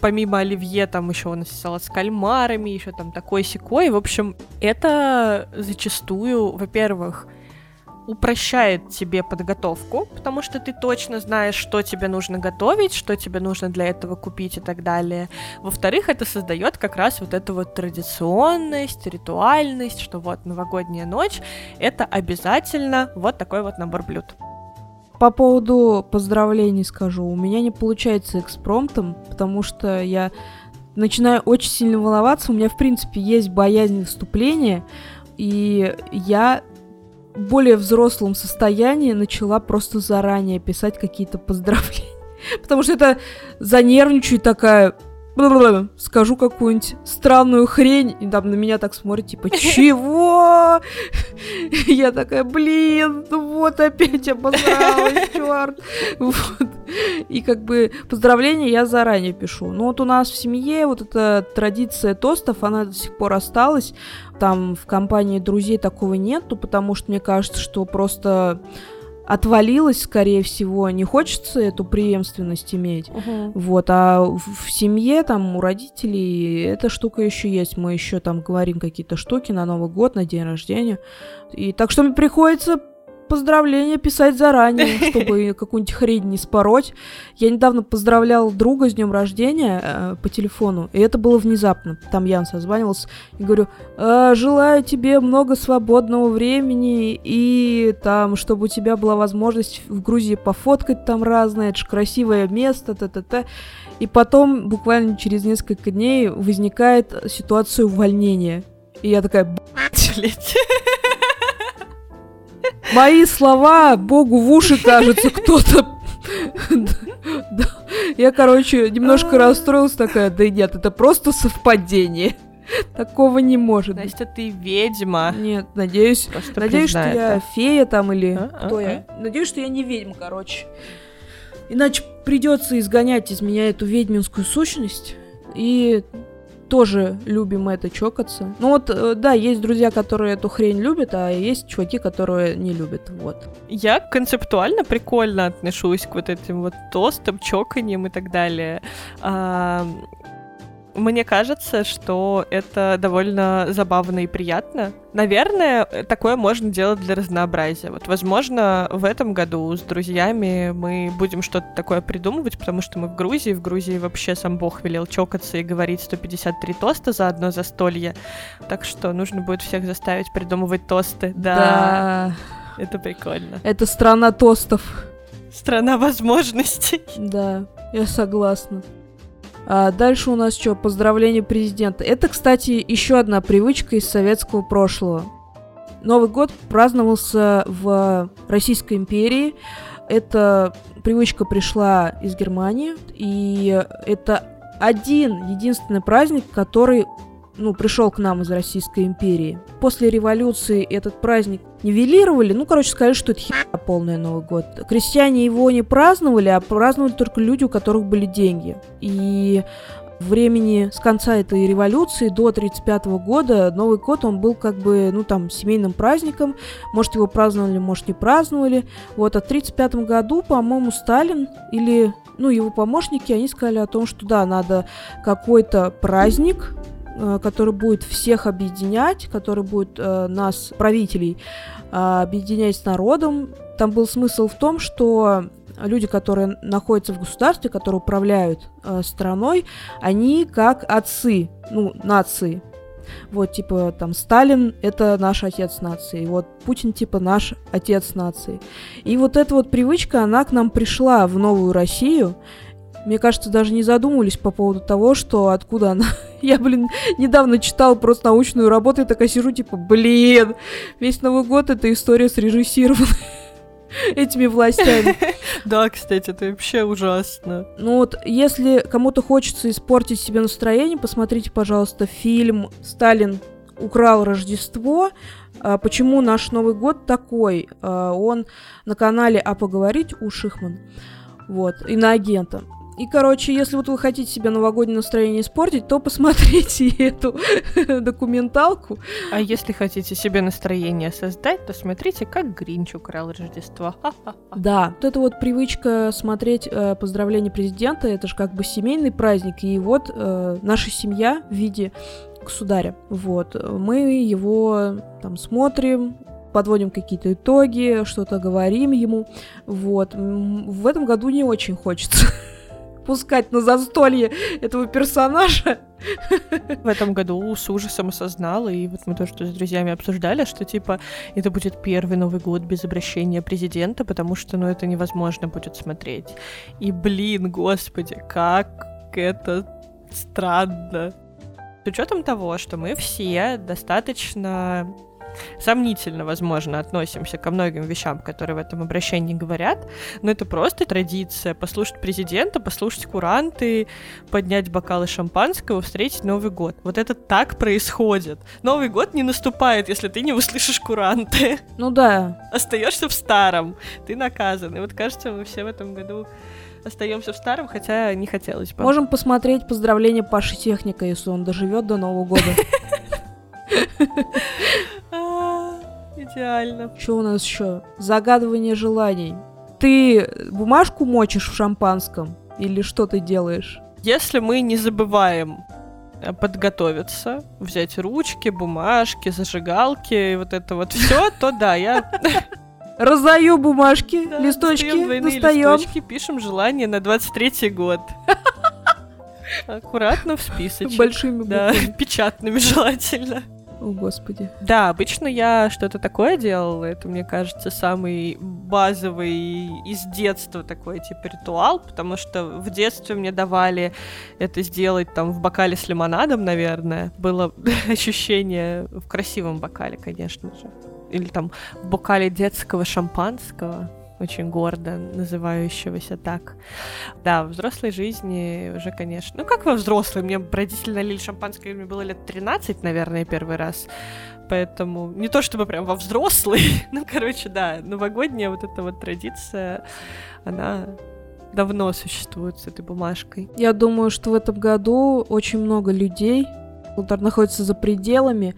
помимо оливье, там еще у нас с кальмарами, еще там такой секой. В общем, это зачастую, во-первых, упрощает тебе подготовку, потому что ты точно знаешь, что тебе нужно готовить, что тебе нужно для этого купить и так далее. Во-вторых, это создает как раз вот эту вот традиционность, ритуальность, что вот новогодняя ночь — это обязательно вот такой вот набор блюд. По поводу поздравлений скажу. У меня не получается экспромтом, потому что я начинаю очень сильно волноваться. У меня, в принципе, есть боязнь выступления, и я в более взрослом состоянии начала просто заранее писать какие-то поздравления. Потому что это занервничаю такая, скажу какую-нибудь странную хрень, и там на меня так смотрят, типа, чего? Я такая, блин, вот опять обосралась, черт. Вот. И как бы поздравления я заранее пишу. Ну вот у нас в семье вот эта традиция тостов, она до сих пор осталась. Там в компании друзей такого нету, потому что мне кажется, что просто отвалилась, скорее всего, не хочется эту преемственность иметь. Угу. Вот, а в, семье, там, у родителей эта штука еще есть. Мы еще там говорим какие-то штуки на Новый год, на день рождения. И так что мне приходится поздравления писать заранее, чтобы какую-нибудь хрень не спороть. Я недавно поздравлял друга с днем рождения э, по телефону, и это было внезапно. Там Ян созванивался и говорю, э, желаю тебе много свободного времени и там, чтобы у тебя была возможность в Грузии пофоткать там разное, это же красивое место, т-т-т. И потом, буквально через несколько дней, возникает ситуация увольнения. И я такая, блядь. Мои слова Богу в уши, кажется, кто-то... Я, короче, немножко а. расстроилась такая, да нет, это просто совпадение. Такого не может быть. Значит, ты ведьма. Нет, надеюсь, Просто надеюсь, что я фея там или а, кто а, я. А. Надеюсь, что я не ведьма, короче. Иначе придется изгонять из меня эту ведьминскую сущность. И тоже любим это чокаться. Ну вот, э, да, есть друзья, которые эту хрень любят, а есть чуваки, которые не любят, вот. Я концептуально прикольно отношусь к вот этим вот тостам, чоканьям и так далее. А, мне кажется, что это довольно забавно и приятно. Наверное, такое можно делать для разнообразия. Вот, возможно, в этом году с друзьями мы будем что-то такое придумывать, потому что мы в Грузии. В Грузии вообще сам Бог велел чокаться и говорить 153 тоста за одно застолье. Так что нужно будет всех заставить придумывать тосты. Да. да. Это прикольно. Это страна тостов. Страна возможностей. Да, я согласна. А дальше у нас что? Поздравление президента. Это, кстати, еще одна привычка из советского прошлого. Новый год праздновался в Российской империи. Эта привычка пришла из Германии, и это один единственный праздник, который ну, пришел к нам из Российской империи. После революции этот праздник нивелировали, ну, короче, сказали, что это херня полная Новый год. Крестьяне его не праздновали, а праздновали только люди, у которых были деньги. И времени с конца этой революции до 1935 года Новый год, он был как бы, ну, там, семейным праздником. Может, его праздновали, может, не праздновали. Вот, а в 1935 году, по-моему, Сталин или, ну, его помощники, они сказали о том, что, да, надо какой-то праздник который будет всех объединять, который будет э, нас, правителей, э, объединять с народом. Там был смысл в том, что люди, которые находятся в государстве, которые управляют э, страной, они как отцы, ну, нации. Вот, типа, там, Сталин — это наш отец нации, вот Путин, типа, наш отец нации. И вот эта вот привычка, она к нам пришла в новую Россию, мне кажется, даже не задумывались по поводу того, что откуда она. Я, блин, недавно читал просто научную работу и такая сижу, типа, блин, весь Новый год эта история срежиссирована этими властями. Да, кстати, это вообще ужасно. Ну вот, если кому-то хочется испортить себе настроение, посмотрите, пожалуйста, фильм «Сталин украл Рождество». А, почему наш Новый год такой? А, он на канале «А поговорить» у Шихман. Вот, и на агента. И, короче, если вот вы хотите себе новогоднее настроение испортить, то посмотрите эту документалку. А если хотите себе настроение создать, то смотрите, как Гринч украл Рождество. Да, вот эта вот привычка смотреть э, поздравления президента, это же как бы семейный праздник, и вот э, наша семья в виде государя. Вот, мы его там смотрим, подводим какие-то итоги, что-то говорим ему. Вот. В этом году не очень хочется пускать на застолье этого персонажа. В этом году с ужасом осознала, и вот мы тоже с друзьями обсуждали, что, типа, это будет первый Новый год без обращения президента, потому что, ну, это невозможно будет смотреть. И, блин, господи, как это странно. С учетом того, что мы все достаточно сомнительно, возможно, относимся ко многим вещам, которые в этом обращении говорят, но это просто традиция послушать президента, послушать куранты, поднять бокалы шампанского, встретить Новый год. Вот это так происходит. Новый год не наступает, если ты не услышишь куранты. Ну да. Остаешься в старом, ты наказан. И вот кажется, мы все в этом году остаемся в старом, хотя не хотелось бы. Можем посмотреть поздравления Паши Техника, если он доживет до Нового года. Идеально. Что у нас еще? Загадывание желаний. Ты бумажку мочишь в шампанском? Или что ты делаешь? Если мы не забываем э, подготовиться, взять ручки, бумажки, зажигалки, вот это вот все, то да, я Раздаю бумажки, да, листочки, достаем. листочки, пишем желание на 23 год. Аккуратно в списочек. Большими буквами. Да, печатными желательно. О, господи. Да, обычно я что-то такое делала. Это, мне кажется, самый базовый из детства такой, типа, ритуал, потому что в детстве мне давали это сделать там в бокале с лимонадом, наверное. Было ощущение в красивом бокале, конечно же. Или там в бокале детского шампанского очень гордо называющегося так. Да, в взрослой жизни уже, конечно... Ну, как во взрослой? Мне родители налили шампанское, мне было лет 13, наверное, первый раз. Поэтому не то чтобы прям во взрослый, ну, короче, да, новогодняя вот эта вот традиция, она давно существует с этой бумажкой. Я думаю, что в этом году очень много людей, которые находятся за пределами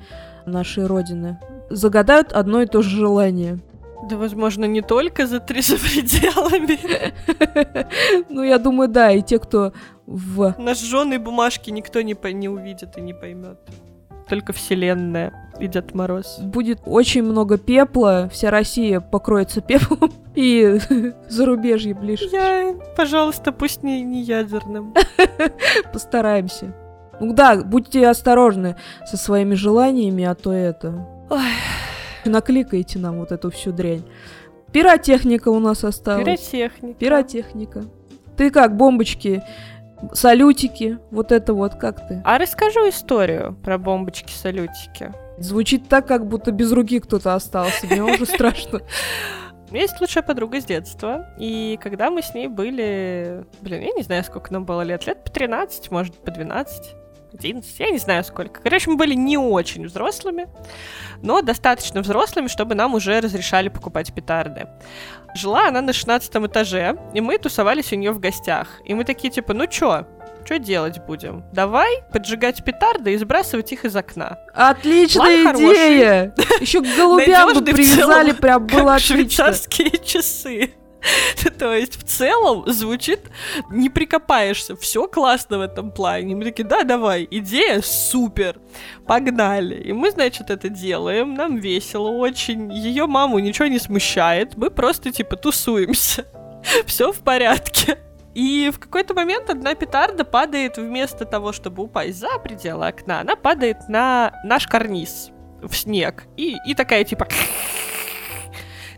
нашей Родины, загадают одно и то же желание — да, возможно, не только за три за пределами. Ну, я думаю, да, и те, кто в... На сжёной бумажке никто не, по не увидит и не поймет. Только Вселенная и Дед Мороз. Будет очень много пепла, вся Россия покроется пеплом, и зарубежье ближе. Я, пожалуйста, пусть не, не ядерным. Постараемся. Ну да, будьте осторожны со своими желаниями, а то это... Ой накликайте нам вот эту всю дрянь. Пиротехника у нас осталась. Пиротехника. Пиротехника. Ты как, бомбочки, салютики, вот это вот, как ты? А расскажу историю про бомбочки-салютики. Звучит так, как будто без руки кто-то остался. Мне уже страшно. У меня есть лучшая подруга с детства, и когда мы с ней были... Блин, я не знаю, сколько нам было лет. Лет по 13, может, по 12. 11, я не знаю сколько. Короче, мы были не очень взрослыми, но достаточно взрослыми, чтобы нам уже разрешали покупать петарды. Жила она на 16 этаже, и мы тусовались у нее в гостях. И мы такие, типа, ну чё, что делать будем? Давай поджигать петарды и сбрасывать их из окна. Отличная План идея! Еще к голубям бы привязали, прям было отлично. швейцарские часы. То есть в целом звучит, не прикопаешься, все классно в этом плане. Мы такие, да, давай, идея супер, погнали. И мы, значит, это делаем, нам весело очень, ее маму ничего не смущает, мы просто типа тусуемся. Все в порядке. И в какой-то момент одна петарда падает вместо того, чтобы упасть за пределы окна, она падает на наш карниз в снег. И, и такая типа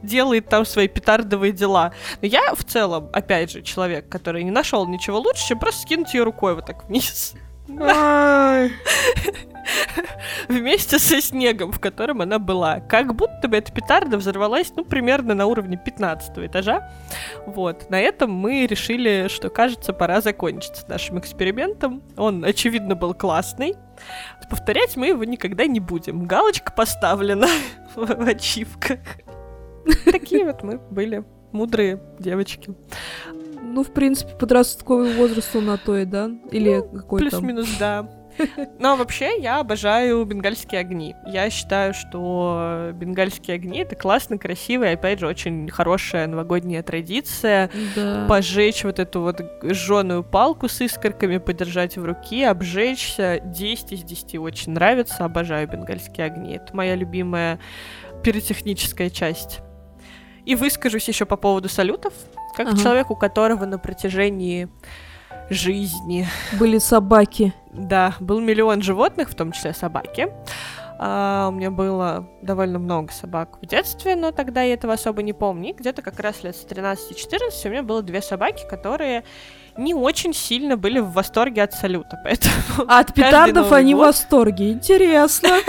делает там свои петардовые дела. Но я в целом, опять же, человек, который не нашел ничего лучше, чем просто скинуть ее рукой вот так вниз. Вместе со снегом, в котором она была. Как будто бы эта петарда взорвалась, ну, примерно на уровне 15 этажа. Вот. На этом мы решили, что, кажется, пора закончить с нашим экспериментом. Он, очевидно, был классный. Повторять мы его никогда не будем. Галочка поставлена в ачивках. Такие вот мы были мудрые девочки. Ну, в принципе, подростковый возраст он на то и, да? Или ну, какой-то? Плюс-минус, да. Но вообще я обожаю бенгальские огни. Я считаю, что бенгальские огни это классно, красиво, и опять же очень хорошая новогодняя традиция. Да. Пожечь вот эту вот жженую палку с искорками, подержать в руке, обжечься. 10 из 10 очень нравится, обожаю бенгальские огни. Это моя любимая пиротехническая часть. И выскажусь еще по поводу салютов, как Ага. человек, у которого на протяжении жизни Были собаки. да, был миллион животных, в том числе собаки. А, у меня было довольно много собак в детстве, но тогда я этого особо не помню. И Где-то как раз лет с 13-14 у меня было две собаки, которые не очень сильно были в восторге от салюта, поэтому... А от петардов они в год- восторге. Интересно.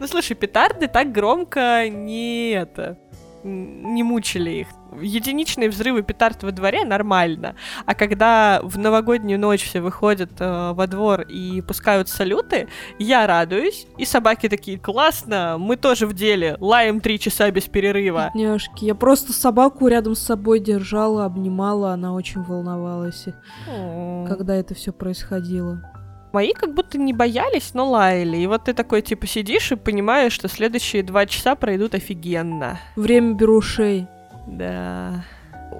Ну, слушай, петарды так громко не это не мучили их. Единичные взрывы петард во дворе нормально, а когда в новогоднюю ночь все выходят э, во двор и пускают салюты, я радуюсь, и собаки такие, классно, мы тоже в деле, лаем три часа без перерыва. Бедняжки. Я просто собаку рядом с собой держала, обнимала, она очень волновалась, когда это все происходило. Мои как будто не боялись, но лаяли. И вот ты такой, типа, сидишь и понимаешь, что следующие два часа пройдут офигенно. Время берушей. Да.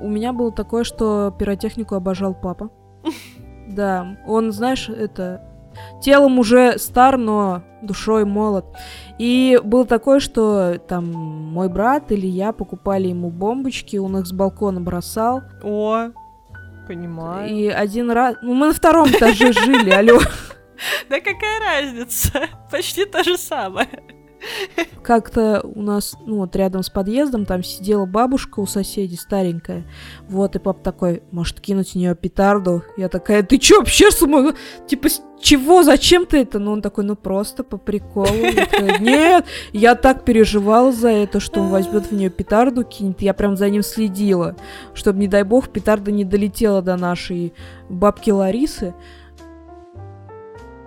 У меня было такое, что пиротехнику обожал папа. Да, он, знаешь, это... Телом уже стар, но душой молод. И было такое, что там мой брат или я покупали ему бомбочки, он их с балкона бросал. О, понимаю. И один раз... Ну, мы на втором этаже жили, алло. Да какая разница? Почти то же самое. Как-то у нас, ну, вот рядом с подъездом, там сидела бабушка у соседей, старенькая. Вот, и папа такой, может, кинуть в нее петарду? Я такая, ты чё, вообще с ума? Типа, чего, зачем ты это? Ну, он такой, ну, просто по приколу. Нет, я так переживала за это, что он возьмет в нее петарду, кинет. Я прям за ним следила, чтобы, не дай бог, петарда не долетела до нашей бабки Ларисы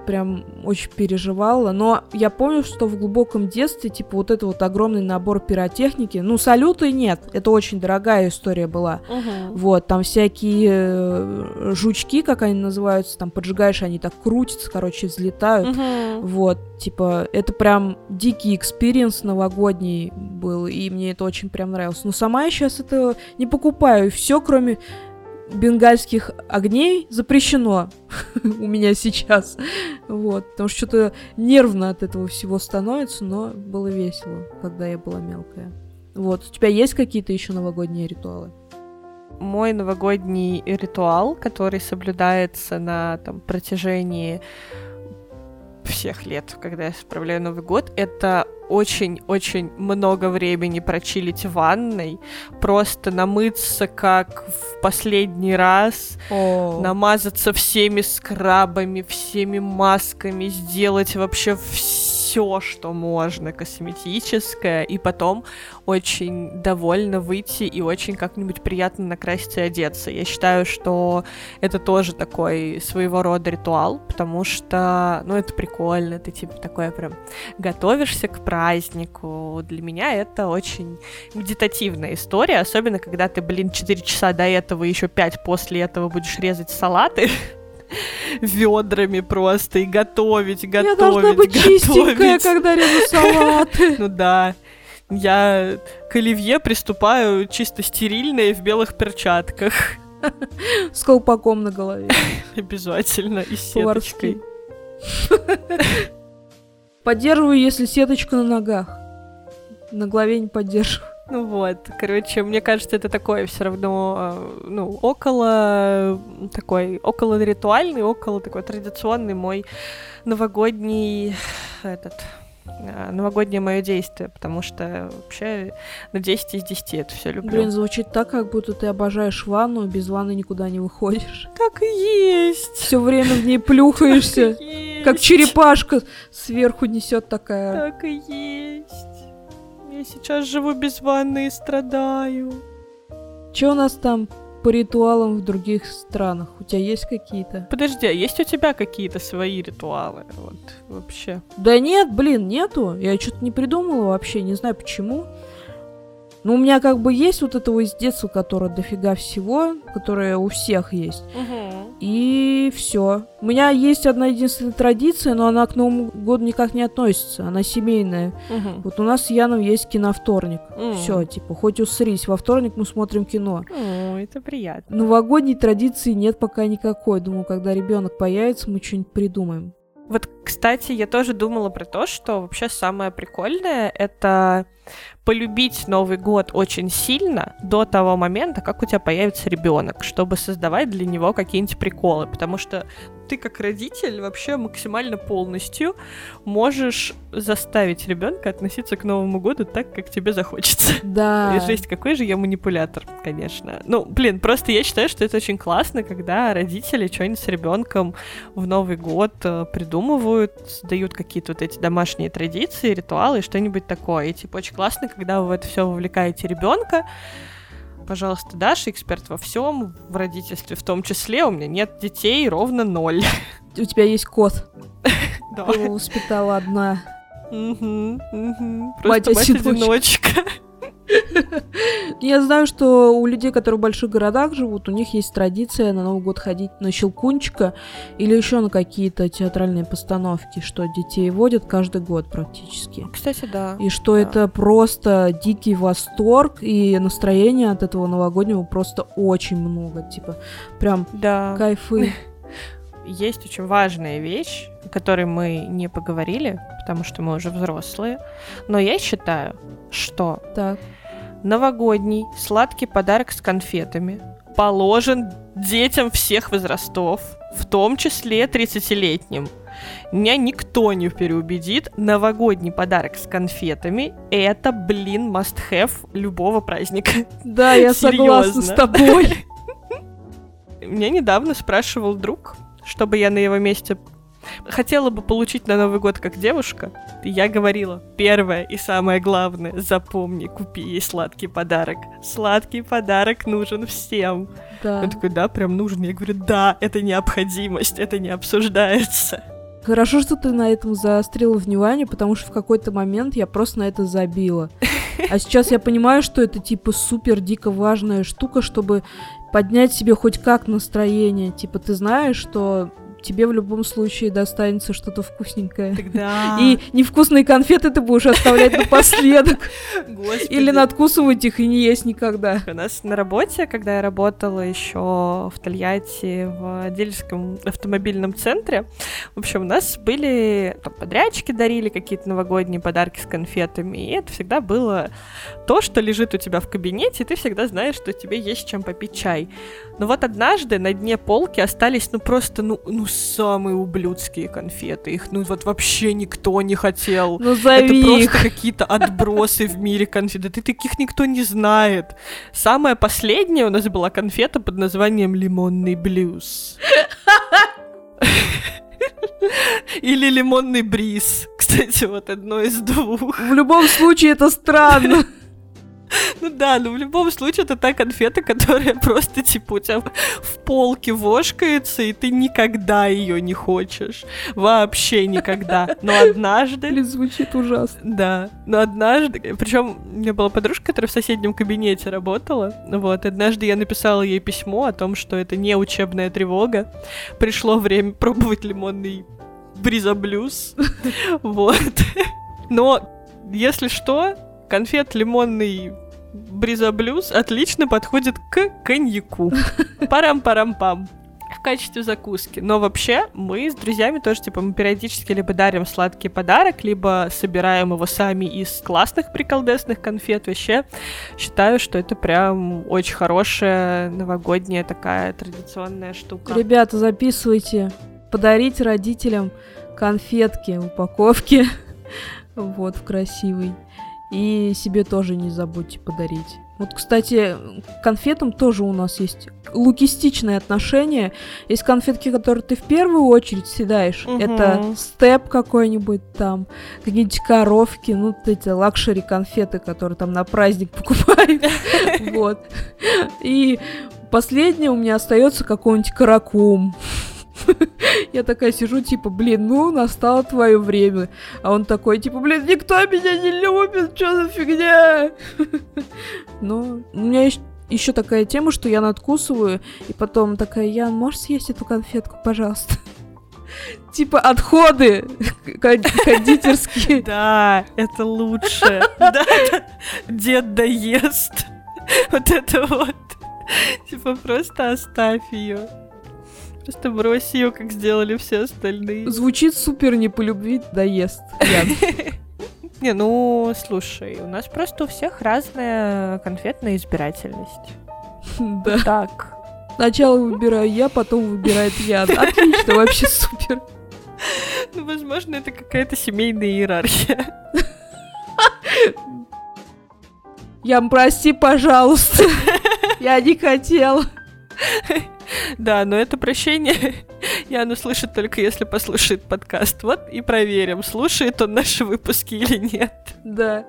прям очень переживала. Но я помню, что в глубоком детстве, типа, вот это вот огромный набор пиротехники, ну, салюты нет, это очень дорогая история была. Вот, там всякие э, жучки, как они называются, там поджигаешь, они так крутятся, короче, взлетают. Вот, типа, это прям дикий experience новогодний был, и мне это очень прям нравилось. Но сама я сейчас это не покупаю, все, кроме бенгальских огней, запрещено у меня сейчас. Вот, потому что что-то нервно от этого всего становится, но было весело, когда я была мелкая. Вот, у тебя есть какие-то еще новогодние ритуалы? Мой новогодний ритуал, который соблюдается на там, протяжении всех лет, когда я справляю Новый год, это очень-очень много времени прочилить в ванной, просто намыться как в последний раз, намазаться всеми скрабами, всеми масками, сделать вообще все, что можно косметическое, и потом очень довольно выйти и очень как-нибудь приятно накраситься и одеться. Я считаю, что это тоже такой своего рода ритуал, потому что, ну, это прикольно, ты типа такое прям готовишься к празднику. Для меня это очень медитативная история, особенно когда ты, блин, 4 часа до этого, еще 5 после этого будешь резать салаты ведрами просто и готовить, готовить, Я должна быть готовить. чистенькая, когда режу салаты. Ну да. Я к оливье приступаю чисто стерильная в белых перчатках. С колпаком на голове. Обязательно. И с сеточкой. Поддерживаю, если сеточка на ногах. На голове не поддерживаю. Ну вот, короче, мне кажется, это такое все равно, э, ну, около такой, около ритуальный, около такой традиционный мой новогодний этот э, новогоднее мое действие, потому что вообще на 10 из 10 это все люблю. Блин, звучит так, как будто ты обожаешь ванну, без ванны никуда не выходишь. так и есть. Все время в ней плюхаешься, и как черепашка сверху несет такая. Так и есть. Я сейчас живу без ванны и страдаю. Че у нас там по ритуалам в других странах? У тебя есть какие-то? Подожди, а есть у тебя какие-то свои ритуалы? Вот, вообще. Да нет, блин, нету. Я что-то не придумала вообще, не знаю почему. Ну, у меня как бы есть вот этого из детства, которое дофига всего, которое у всех есть. Угу. И все. У меня есть одна единственная традиция, но она к Новому году никак не относится. Она семейная. Угу. Вот у нас с Яном есть киновторник. М. Все, типа, хоть усрись, во вторник мы смотрим кино. О, это приятно. Новогодней традиции нет пока никакой. Думаю, когда ребенок появится, мы что-нибудь придумаем. Вот, кстати, я тоже думала про то, что вообще самое прикольное — это полюбить Новый год очень сильно до того момента, как у тебя появится ребенок, чтобы создавать для него какие-нибудь приколы, потому что ты как родитель вообще максимально полностью можешь заставить ребенка относиться к Новому году так, как тебе захочется. Да. И Жесть, какой же я манипулятор, конечно. Ну, блин, просто я считаю, что это очень классно, когда родители что-нибудь с ребенком в Новый год э, придумывают, создают какие-то вот эти домашние традиции, ритуалы, что-нибудь такое. И типа очень классно, когда вы в это все вовлекаете ребенка. Пожалуйста, Даша, эксперт во всем, в родительстве в том числе. У меня нет детей, ровно ноль. У тебя есть кот. Да. Ты его воспитала одна. Мать Просто одиночка. Я знаю, что у людей, которые в больших городах живут, у них есть традиция на Новый год ходить на Щелкунчика или еще на какие-то театральные постановки, что детей водят каждый год практически. Кстати, да. И что Да. это просто дикий восторг, и настроения от этого новогоднего просто очень много. Типа, прям Да. кайфы. есть очень важная вещь, о которой мы не поговорили, потому что мы уже взрослые. Но я считаю, что Так. Новогодний сладкий подарок с конфетами положен детям всех возрастов, в том числе 30-летним. Меня никто не переубедит. Новогодний подарок с конфетами — это, блин, must-have любого праздника. Да, я согласна с тобой. Меня недавно спрашивал друг, чтобы я на его месте хотела бы получить на Новый год как девушка. Я говорила, первое и самое главное, запомни, купи ей сладкий подарок. Сладкий подарок нужен всем. Да. Он такой, да, прям нужен. Я говорю, да, это необходимость, это не обсуждается. Хорошо, что ты на этом заострила внимание, потому что в какой-то момент я просто на это забила. А сейчас я понимаю, что это типа супер дико важная штука, чтобы поднять себе хоть как настроение. Типа ты знаешь, что тебе в любом случае достанется что-то вкусненькое. Тогда... И невкусные конфеты ты будешь оставлять напоследок. Господи. Или надкусывать их и не есть никогда. У нас на работе, когда я работала еще в Тольятти в Дельском автомобильном центре, в общем, у нас были там, подрядчики дарили какие-то новогодние подарки с конфетами, и это всегда было то, что лежит у тебя в кабинете, и ты всегда знаешь, что тебе есть чем попить чай. Но вот однажды на дне полки остались, ну просто, ну, ну самые ублюдские конфеты. Их, ну вот вообще никто не хотел. Ну Это зови просто их. какие-то отбросы в мире конфет. Да ты таких никто не знает. Самая последняя у нас была конфета под названием лимонный блюз. Или лимонный бриз. Кстати, вот одно из двух. В любом случае это странно. Ну да, но в любом случае это та конфета, которая просто типа у тебя в полке вошкается, и ты никогда ее не хочешь. Вообще никогда. Но однажды Блин, звучит ужасно. Да, но однажды, причем у меня была подружка, которая в соседнем кабинете работала, вот, однажды я написала ей письмо о том, что это не учебная тревога, пришло время пробовать лимонный бризоблюз, вот, но, если что, конфет лимонный бризоблюз отлично подходит к коньяку. Парам-парам-пам. В качестве закуски. Но вообще мы с друзьями тоже, типа, мы периодически либо дарим сладкий подарок, либо собираем его сами из классных приколдесных конфет. Вообще считаю, что это прям очень хорошая новогодняя такая традиционная штука. Ребята, записывайте. Подарить родителям конфетки, упаковки. Вот, в красивый. И себе тоже не забудьте подарить. Вот, кстати, к конфетам тоже у нас есть лукистичное отношение. Есть конфетки, которые ты в первую очередь съедаешь. Мгм. Это степ какой-нибудь там, какие-нибудь коровки, ну, вот эти luxury конфеты, которые там на праздник покупают. Вот. И последнее у меня остается какой-нибудь каракум. Я такая сижу, типа, блин, ну, настало твое время. А он такой, типа, блин, никто меня не любит, что за фигня? Но у меня есть еще такая тема, что я надкусываю, и потом такая, Ян, можешь съесть эту конфетку, пожалуйста? Типа отходы кондитерские. Да, это лучше. Дед доест. Вот это вот. Типа просто оставь ее. Просто брось ее, как сделали все остальные. Звучит супер не по любви, доест. Не, ну, слушай, у нас просто у всех разная конфетная избирательность. Да. Так. Сначала выбираю я, потом выбирает Ян. Отлично, вообще супер. Ну, возможно, это какая-то семейная иерархия. Ян, прости, пожалуйста. Я не хотела. Да, но это прощение Ян услышит только если послушает подкаст. Вот и проверим, слушает он наши выпуски или нет. Да.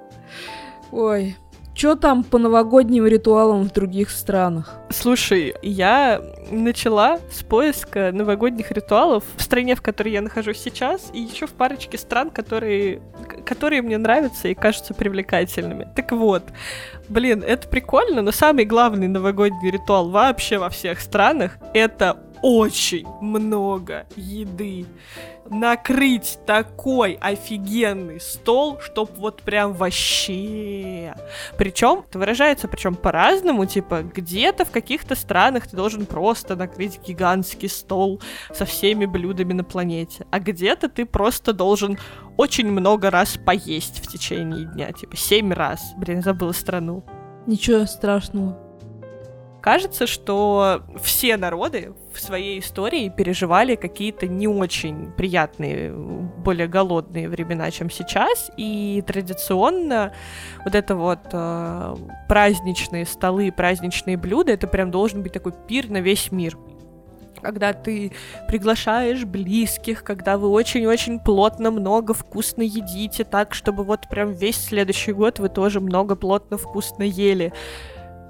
Ой, что там по новогодним ритуалам в других странах? Слушай, я начала с поиска новогодних ритуалов в стране, в которой я нахожусь сейчас, и еще в парочке стран, которые, которые мне нравятся и кажутся привлекательными. Так вот, блин, это прикольно, но самый главный новогодний ритуал вообще во всех странах — это очень много еды накрыть такой офигенный стол, чтоб вот прям вообще. Причем это выражается, причем по-разному, типа где-то в каких-то странах ты должен просто накрыть гигантский стол со всеми блюдами на планете, а где-то ты просто должен очень много раз поесть в течение дня, типа семь раз. Блин, забыла страну. Ничего страшного кажется, что все народы в своей истории переживали какие-то не очень приятные, более голодные времена, чем сейчас, и традиционно вот это вот э, праздничные столы, праздничные блюда, это прям должен быть такой пир на весь мир. Когда ты приглашаешь близких, когда вы очень-очень плотно много вкусно едите, так, чтобы вот прям весь следующий год вы тоже много плотно вкусно ели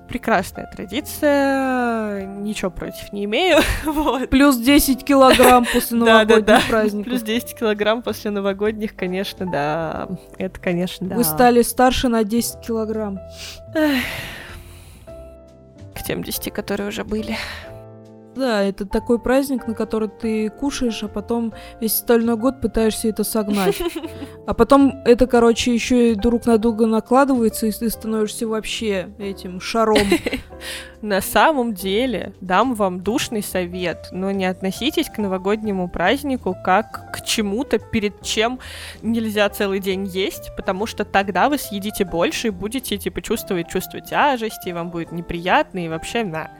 прекрасная традиция, ничего против не имею. вот. Плюс 10 килограмм после новогодних да, да, да. праздников. Плюс 10 килограмм после новогодних, конечно, да. Это, конечно, да. Вы стали старше на 10 килограмм. К тем 10, которые уже были. Да, это такой праздник, на который ты кушаешь, а потом весь остальной год пытаешься это согнать. А потом это, короче, еще и друг на друга накладывается, и ты становишься вообще этим шаром. На самом деле, дам вам душный совет, но не относитесь к новогоднему празднику как к чему-то, перед чем нельзя целый день есть, потому что тогда вы съедите больше и будете, типа, чувствовать чувство тяжести, и вам будет неприятно, и вообще, на.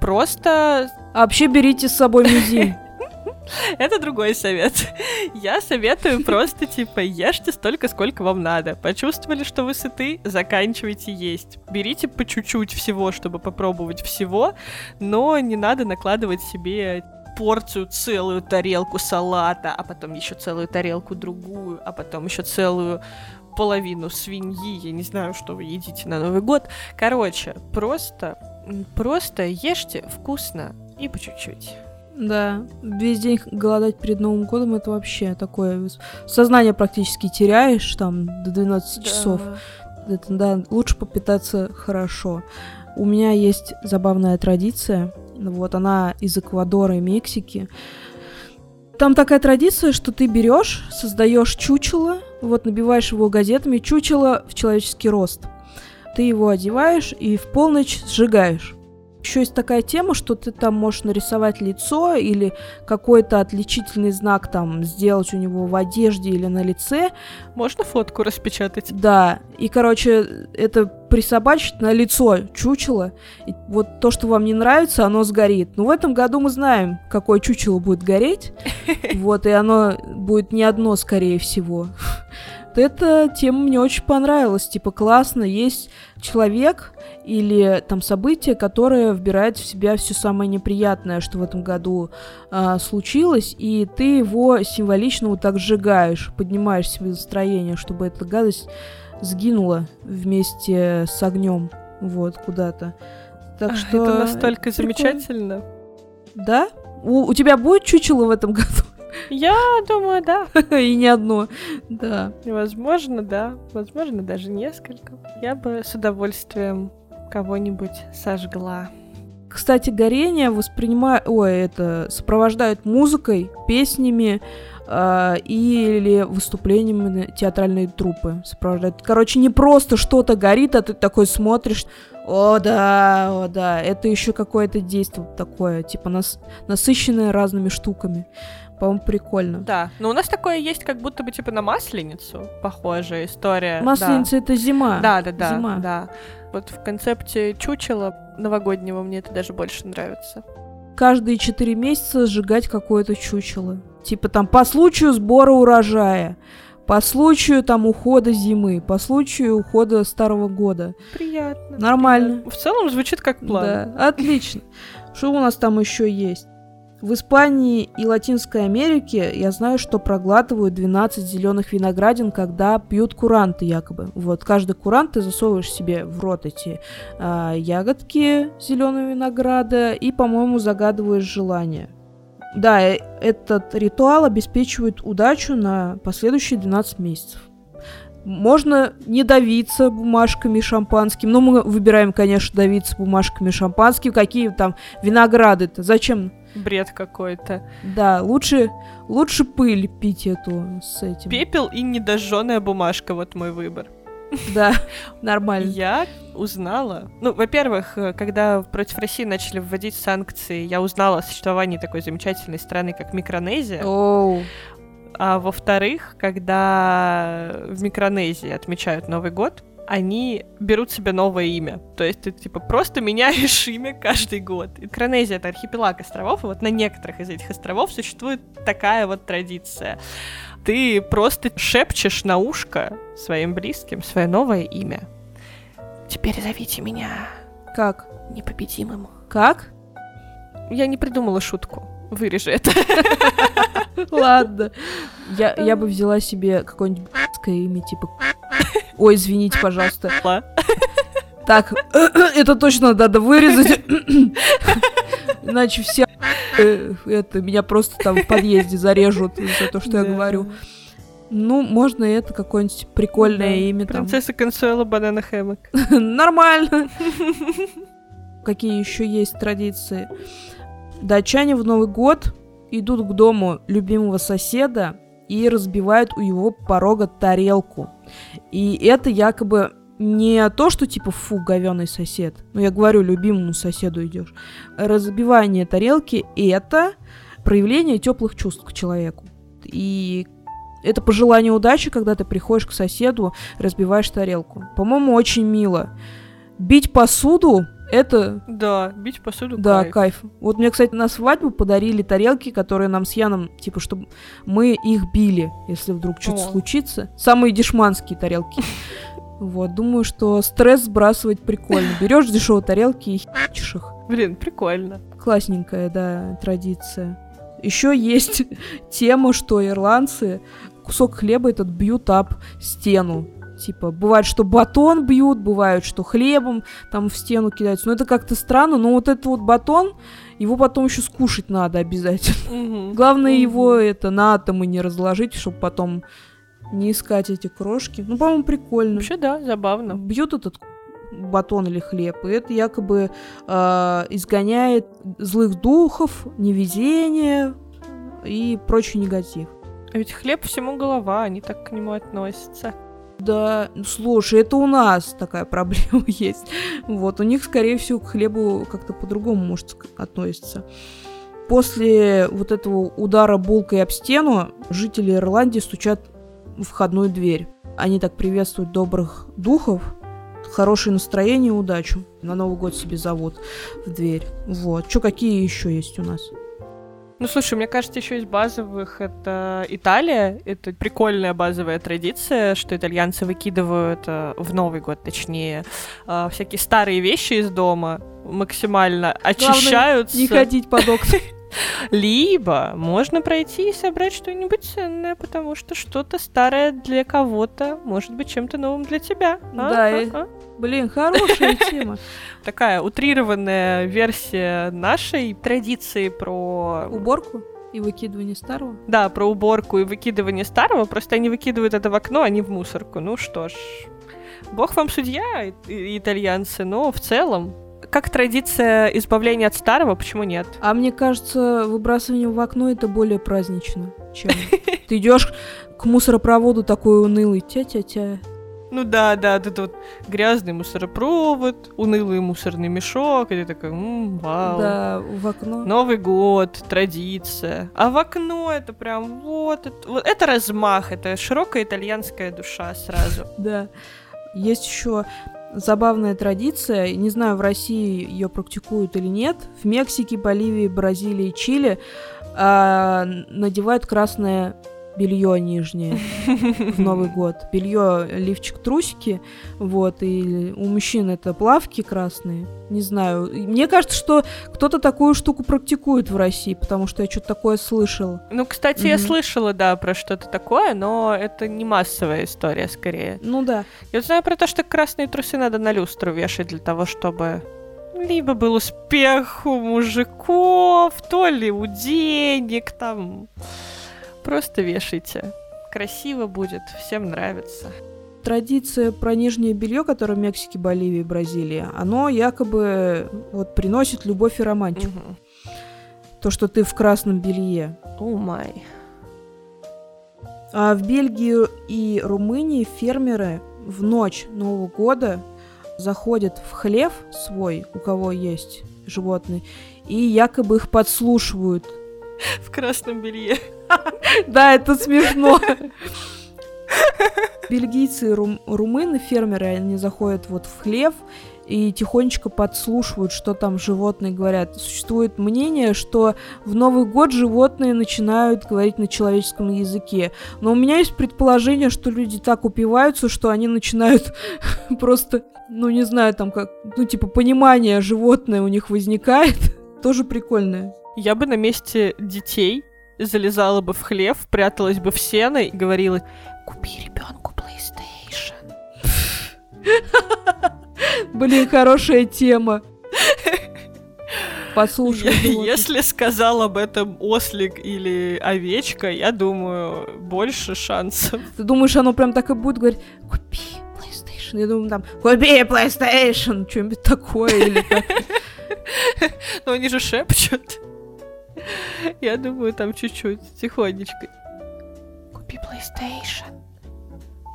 Просто... А вообще берите с собой мизин. Это другой совет. Я советую просто, типа, ешьте столько, сколько вам надо. Почувствовали, что вы сыты, заканчивайте есть. Берите по чуть-чуть всего, чтобы попробовать всего, но не надо накладывать себе порцию, целую тарелку салата, а потом еще целую тарелку другую, а потом еще целую половину свиньи, я не знаю, что вы едите на Новый год. Короче, просто, просто ешьте вкусно и по чуть-чуть. Да, весь день голодать перед Новым годом это вообще такое... Сознание практически теряешь там до 12 да. часов. Это, да, лучше попитаться хорошо. У меня есть забавная традиция. Вот она из Эквадора и Мексики. Там такая традиция, что ты берешь, создаешь чучело, вот набиваешь его газетами, чучело в человеческий рост. Ты его одеваешь и в полночь сжигаешь. Еще есть такая тема, что ты там можешь нарисовать лицо или какой-то отличительный знак там сделать у него в одежде или на лице. Можно фотку распечатать? Да. И, короче, это присобачить на лицо чучело. И вот то, что вам не нравится, оно сгорит. Но в этом году мы знаем, какое чучело будет гореть. Вот, и оно будет не одно, скорее всего. Эта тема мне очень понравилась. Типа, классно, есть человек, или там событие, которое вбирает в себя все самое неприятное, что в этом году а, случилось, и ты его символично вот так сжигаешь, поднимаешь себе настроение, чтобы эта гадость сгинула вместе с огнем, вот, куда-то. Так что... Это настолько это замечательно. Да, У, у тебя будет чучело в этом году? Я думаю, да. И не одно. Да. Возможно, да. Возможно, даже несколько. Я бы с удовольствием кого-нибудь сожгла. Кстати, горение воспринимают, ой, это сопровождают музыкой, песнями э, или выступлениями театральной труппы сопровождают. Короче, не просто что-то горит, а ты такой смотришь, о да, о да, это еще какое-то действие такое, типа нас, насыщенное разными штуками. По-моему, прикольно. Да, но у нас такое есть, как будто бы типа на Масленицу похожая история. Масленица да. это зима. Да, да, да. Зима. да. Вот в концепте чучела новогоднего мне это даже больше нравится. Каждые четыре месяца сжигать какое-то чучело. Типа там по случаю сбора урожая, по случаю там ухода зимы, по случаю ухода старого года. Приятно. Нормально. Приятно. В целом звучит как план. Да, отлично. Что у нас там еще есть? В Испании и Латинской Америке я знаю, что проглатывают 12 зеленых виноградин, когда пьют куранты якобы. Вот каждый курант ты засовываешь себе в рот эти а, ягодки зеленого винограда и, по-моему, загадываешь желание. Да, э, этот ритуал обеспечивает удачу на последующие 12 месяцев. Можно не давиться бумажками шампанским. Ну, мы выбираем, конечно, давиться бумажками шампанским. Какие там винограды-то? Зачем Бред какой-то. Да, лучше, лучше пыль пить эту с этим. Пепел и недожженная бумажка, вот мой выбор. Да, нормально. Я узнала. Ну, во-первых, э, когда против России начали вводить санкции, я узнала о существовании такой замечательной страны, как Микронезия. Оу. А во-вторых, когда в Микронезии отмечают Новый год, они берут себе новое имя. То есть ты, типа, просто меняешь имя каждый год. Микронезия — это архипелаг островов, и вот на некоторых из этих островов существует такая вот традиция. Ты просто шепчешь на ушко своим близким свое новое имя. Теперь зовите меня Как? непобедимым. Как? Я не придумала шутку. Вырежи это. Ладно. Я, я бы взяла себе какое-нибудь имя, типа... Ой, извините, пожалуйста. Так, это точно надо вырезать. Иначе все э, это меня просто там в подъезде зарежут за то, что я говорю. Ну, можно это какое-нибудь прикольное имя там. Принцесса Консуэла Банана Хэммок. Нормально. Какие еще есть традиции? Датчане в Новый год идут к дому любимого соседа и разбивают у его порога тарелку. И это якобы не то, что типа фу, говёный сосед. Ну, я говорю, любимому соседу идешь. Разбивание тарелки это проявление теплых чувств к человеку. И это пожелание удачи, когда ты приходишь к соседу, разбиваешь тарелку. По-моему, очень мило. Бить посуду это... Да, бить посуду Да, кайф. кайф. Вот мне, кстати, на свадьбу подарили тарелки, которые нам с Яном, типа, чтобы мы их били, если вдруг что-то случится. Самые дешманские тарелки. Вот, думаю, что стресс сбрасывать прикольно. Берешь дешевые тарелки и хичешь их. Блин, прикольно. Классненькая, да, традиция. Еще есть тема, что ирландцы кусок хлеба этот бьют об стену. Типа, бывает, что батон бьют, бывает, что хлебом там в стену кидаются. Но это как-то странно, но вот этот вот батон, его потом еще скушать надо обязательно. Мгм. Главное Мгм. его это на атомы не разложить, чтобы потом не искать эти крошки. Ну, по-моему, прикольно. Вообще, да, забавно. Бьют этот батон или хлеб, и это якобы э, изгоняет злых духов, невезение и прочий негатив. А ведь хлеб всему голова, они так к нему относятся. Да, ну, слушай, это у нас такая проблема есть. Вот, у них, скорее всего, к хлебу как-то по-другому, может, относится. После вот этого удара булкой об стену жители Ирландии стучат в входную дверь. Они так приветствуют добрых духов, хорошее настроение и удачу. На Новый год себе зовут в дверь. Вот. Что какие еще есть у нас? Ну, слушай, мне кажется, еще из базовых это Италия. Это прикольная базовая традиция, что итальянцы выкидывают э, в Новый год, точнее, э, всякие старые вещи из дома максимально очищаются. Не ходить под окна. Либо можно пройти и собрать что-нибудь ценное, потому что что-то старое для кого-то может быть чем-то новым для тебя. А? Да, а? Блин, хорошая тема. Такая утрированная версия нашей традиции про... Уборку? И выкидывание старого? Да, про уборку и выкидывание старого. Просто они выкидывают это в окно, а не в мусорку. Ну что ж, бог вам судья, итальянцы, но в целом как традиция избавления от старого, почему нет? А мне кажется, выбрасывание в окно это более празднично, чем ты идешь к мусоропроводу такой унылый, тя-тя-тя. Ну да, да, тут вот грязный мусоропровод, унылый мусорный мешок, и ты такой, м-м, вау. Да, в окно. Новый год, традиция. А в окно это прям вот, это, вот, это размах, это широкая итальянская душа сразу. Да. Есть еще забавная традиция, не знаю, в России ее практикуют или нет, в Мексике, Боливии, Бразилии, Чили э, надевают красное белье нижнее в Новый год. Белье, лифчик, трусики, вот, и у мужчин это плавки красные, не знаю. Мне кажется, что кто-то такую штуку практикует в России, потому что я что-то такое слышала. Ну, кстати, mm-hmm. я слышала, да, про что-то такое, но это не массовая история, скорее. Ну да. Я знаю про то, что красные трусы надо на люстру вешать для того, чтобы либо был успех у мужиков, то ли у денег, там Просто вешайте. Красиво будет, всем нравится. Традиция про нижнее белье, которое в Мексике, Боливии, Бразилии, оно якобы вот приносит любовь и романтику. Угу. То, что ты в красном белье. О oh май. А в Бельгии и Румынии фермеры в ночь Нового года заходят в хлев свой, у кого есть животные, и якобы их подслушивают. В красном белье. Да, это смешно. Бельгийцы и рум- румыны, фермеры, они заходят вот в хлев и тихонечко подслушивают, что там животные говорят. Существует мнение, что в Новый год животные начинают говорить на человеческом языке. Но у меня есть предположение, что люди так упиваются, что они начинают просто, ну не знаю, там как, ну типа понимание животное у них возникает. Тоже прикольное. Я бы на месте детей залезала бы в хлев, пряталась бы в сено и говорила, купи ребенку PlayStation. Блин, хорошая тема. Послушай. Если сказал об этом ослик или овечка, я думаю, больше шансов. Ты думаешь, оно прям так и будет говорить, купи PlayStation? Я думаю, там, купи PlayStation, что-нибудь такое или так. Ну, они же шепчут. Я думаю, там чуть-чуть, тихонечко. Купи PlayStation.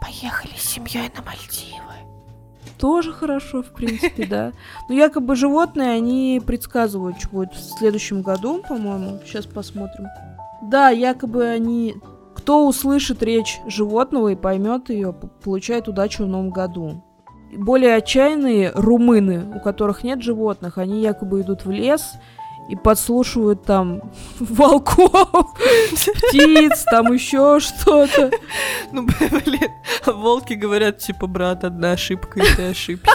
Поехали с семьей на Мальдивы. Тоже хорошо, в принципе, да. Но якобы животные, они предсказывают, что будет в следующем году, по-моему. Сейчас посмотрим. Да, якобы они... Кто услышит речь животного и поймет ее, получает удачу в новом году. Более отчаянные румыны, у которых нет животных, они якобы идут в лес и подслушивают там волков, птиц, там еще что-то. Ну, блин, волки говорят, типа, брат, одна ошибка, и ты ошибся.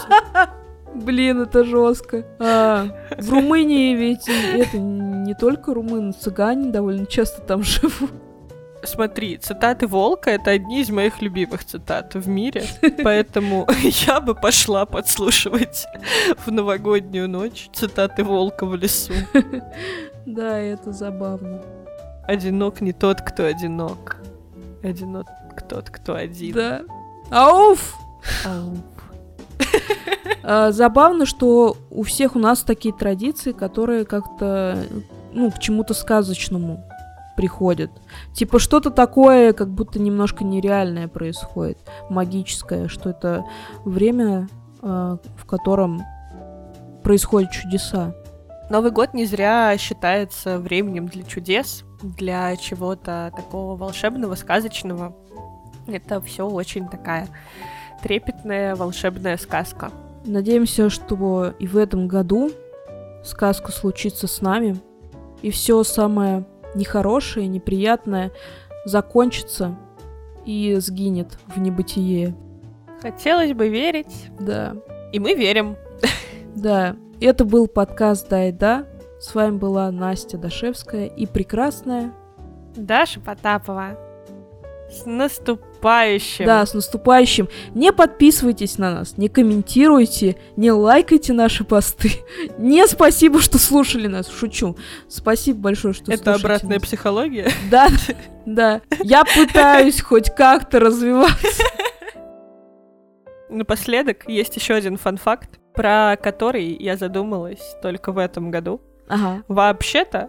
Блин, это жестко. А, в Румынии ведь это не только румыны, цыгане довольно часто там живут. Смотри, цитаты Волка — это одни из моих любимых цитат в мире, поэтому я бы пошла подслушивать в новогоднюю ночь цитаты Волка в лесу. Да, это забавно. Одинок не тот, кто одинок. Одинок тот, кто один. Да. Ауф! Ауф. А, забавно, что у всех у нас такие традиции, которые как-то ну, к чему-то сказочному приходит. Типа что-то такое, как будто немножко нереальное происходит, магическое, что это время, э, в котором происходят чудеса. Новый год не зря считается временем для чудес, для чего-то такого волшебного, сказочного. Это все очень такая трепетная волшебная сказка. Надеемся, что и в этом году сказка случится с нами, и все самое нехорошее, неприятное закончится и сгинет в небытие. Хотелось бы верить. Да. И мы верим. Да. Это был подкаст «Да и да». С вами была Настя Дашевская и прекрасная Даша Потапова. С наступающим! Да, с наступающим. Не подписывайтесь на нас, не комментируйте, не лайкайте наши посты. Не спасибо, что слушали нас. Шучу. Спасибо большое, что Это слушаете обратная нас. психология? Да, да. Я пытаюсь хоть как-то развиваться. Напоследок есть еще один фан-факт, про который я задумалась только в этом году. Ага. Вообще-то,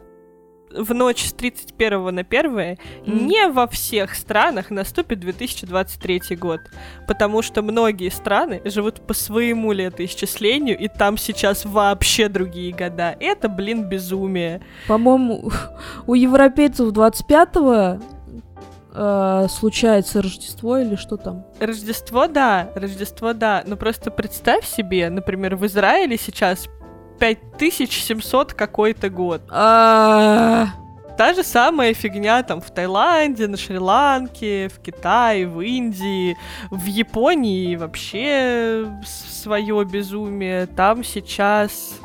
в ночь с 31 на 1 М. не во всех странах наступит 2023 год, потому что многие страны живут по своему летоисчислению, и там сейчас вообще другие года. Это, блин, безумие. По-моему, у европейцев 25-го э, случается Рождество или что там? Рождество, да, Рождество, да, но просто представь себе, например, в Израиле сейчас 5700 какой-то год. А, Та же самая фигня там в Таиланде, на Шри-Ланке, в Китае, в Индии, в Японии вообще свое безумие. Там сейчас,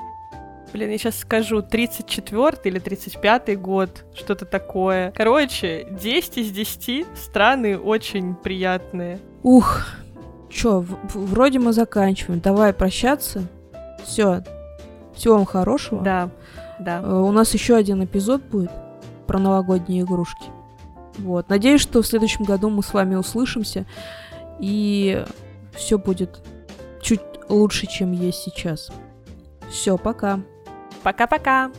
блин, я сейчас скажу, 34 или 35 год, что-то такое. Короче, 10 из 10 страны очень приятные. Ух, чё, в- в- вроде мы заканчиваем. Давай прощаться. Все. Всего вам хорошего. Да, да. Э, У нас еще один эпизод будет про новогодние игрушки. Вот. Надеюсь, что в следующем году мы с вами услышимся и все будет чуть лучше, чем есть сейчас. Все, пока. Пока-пока.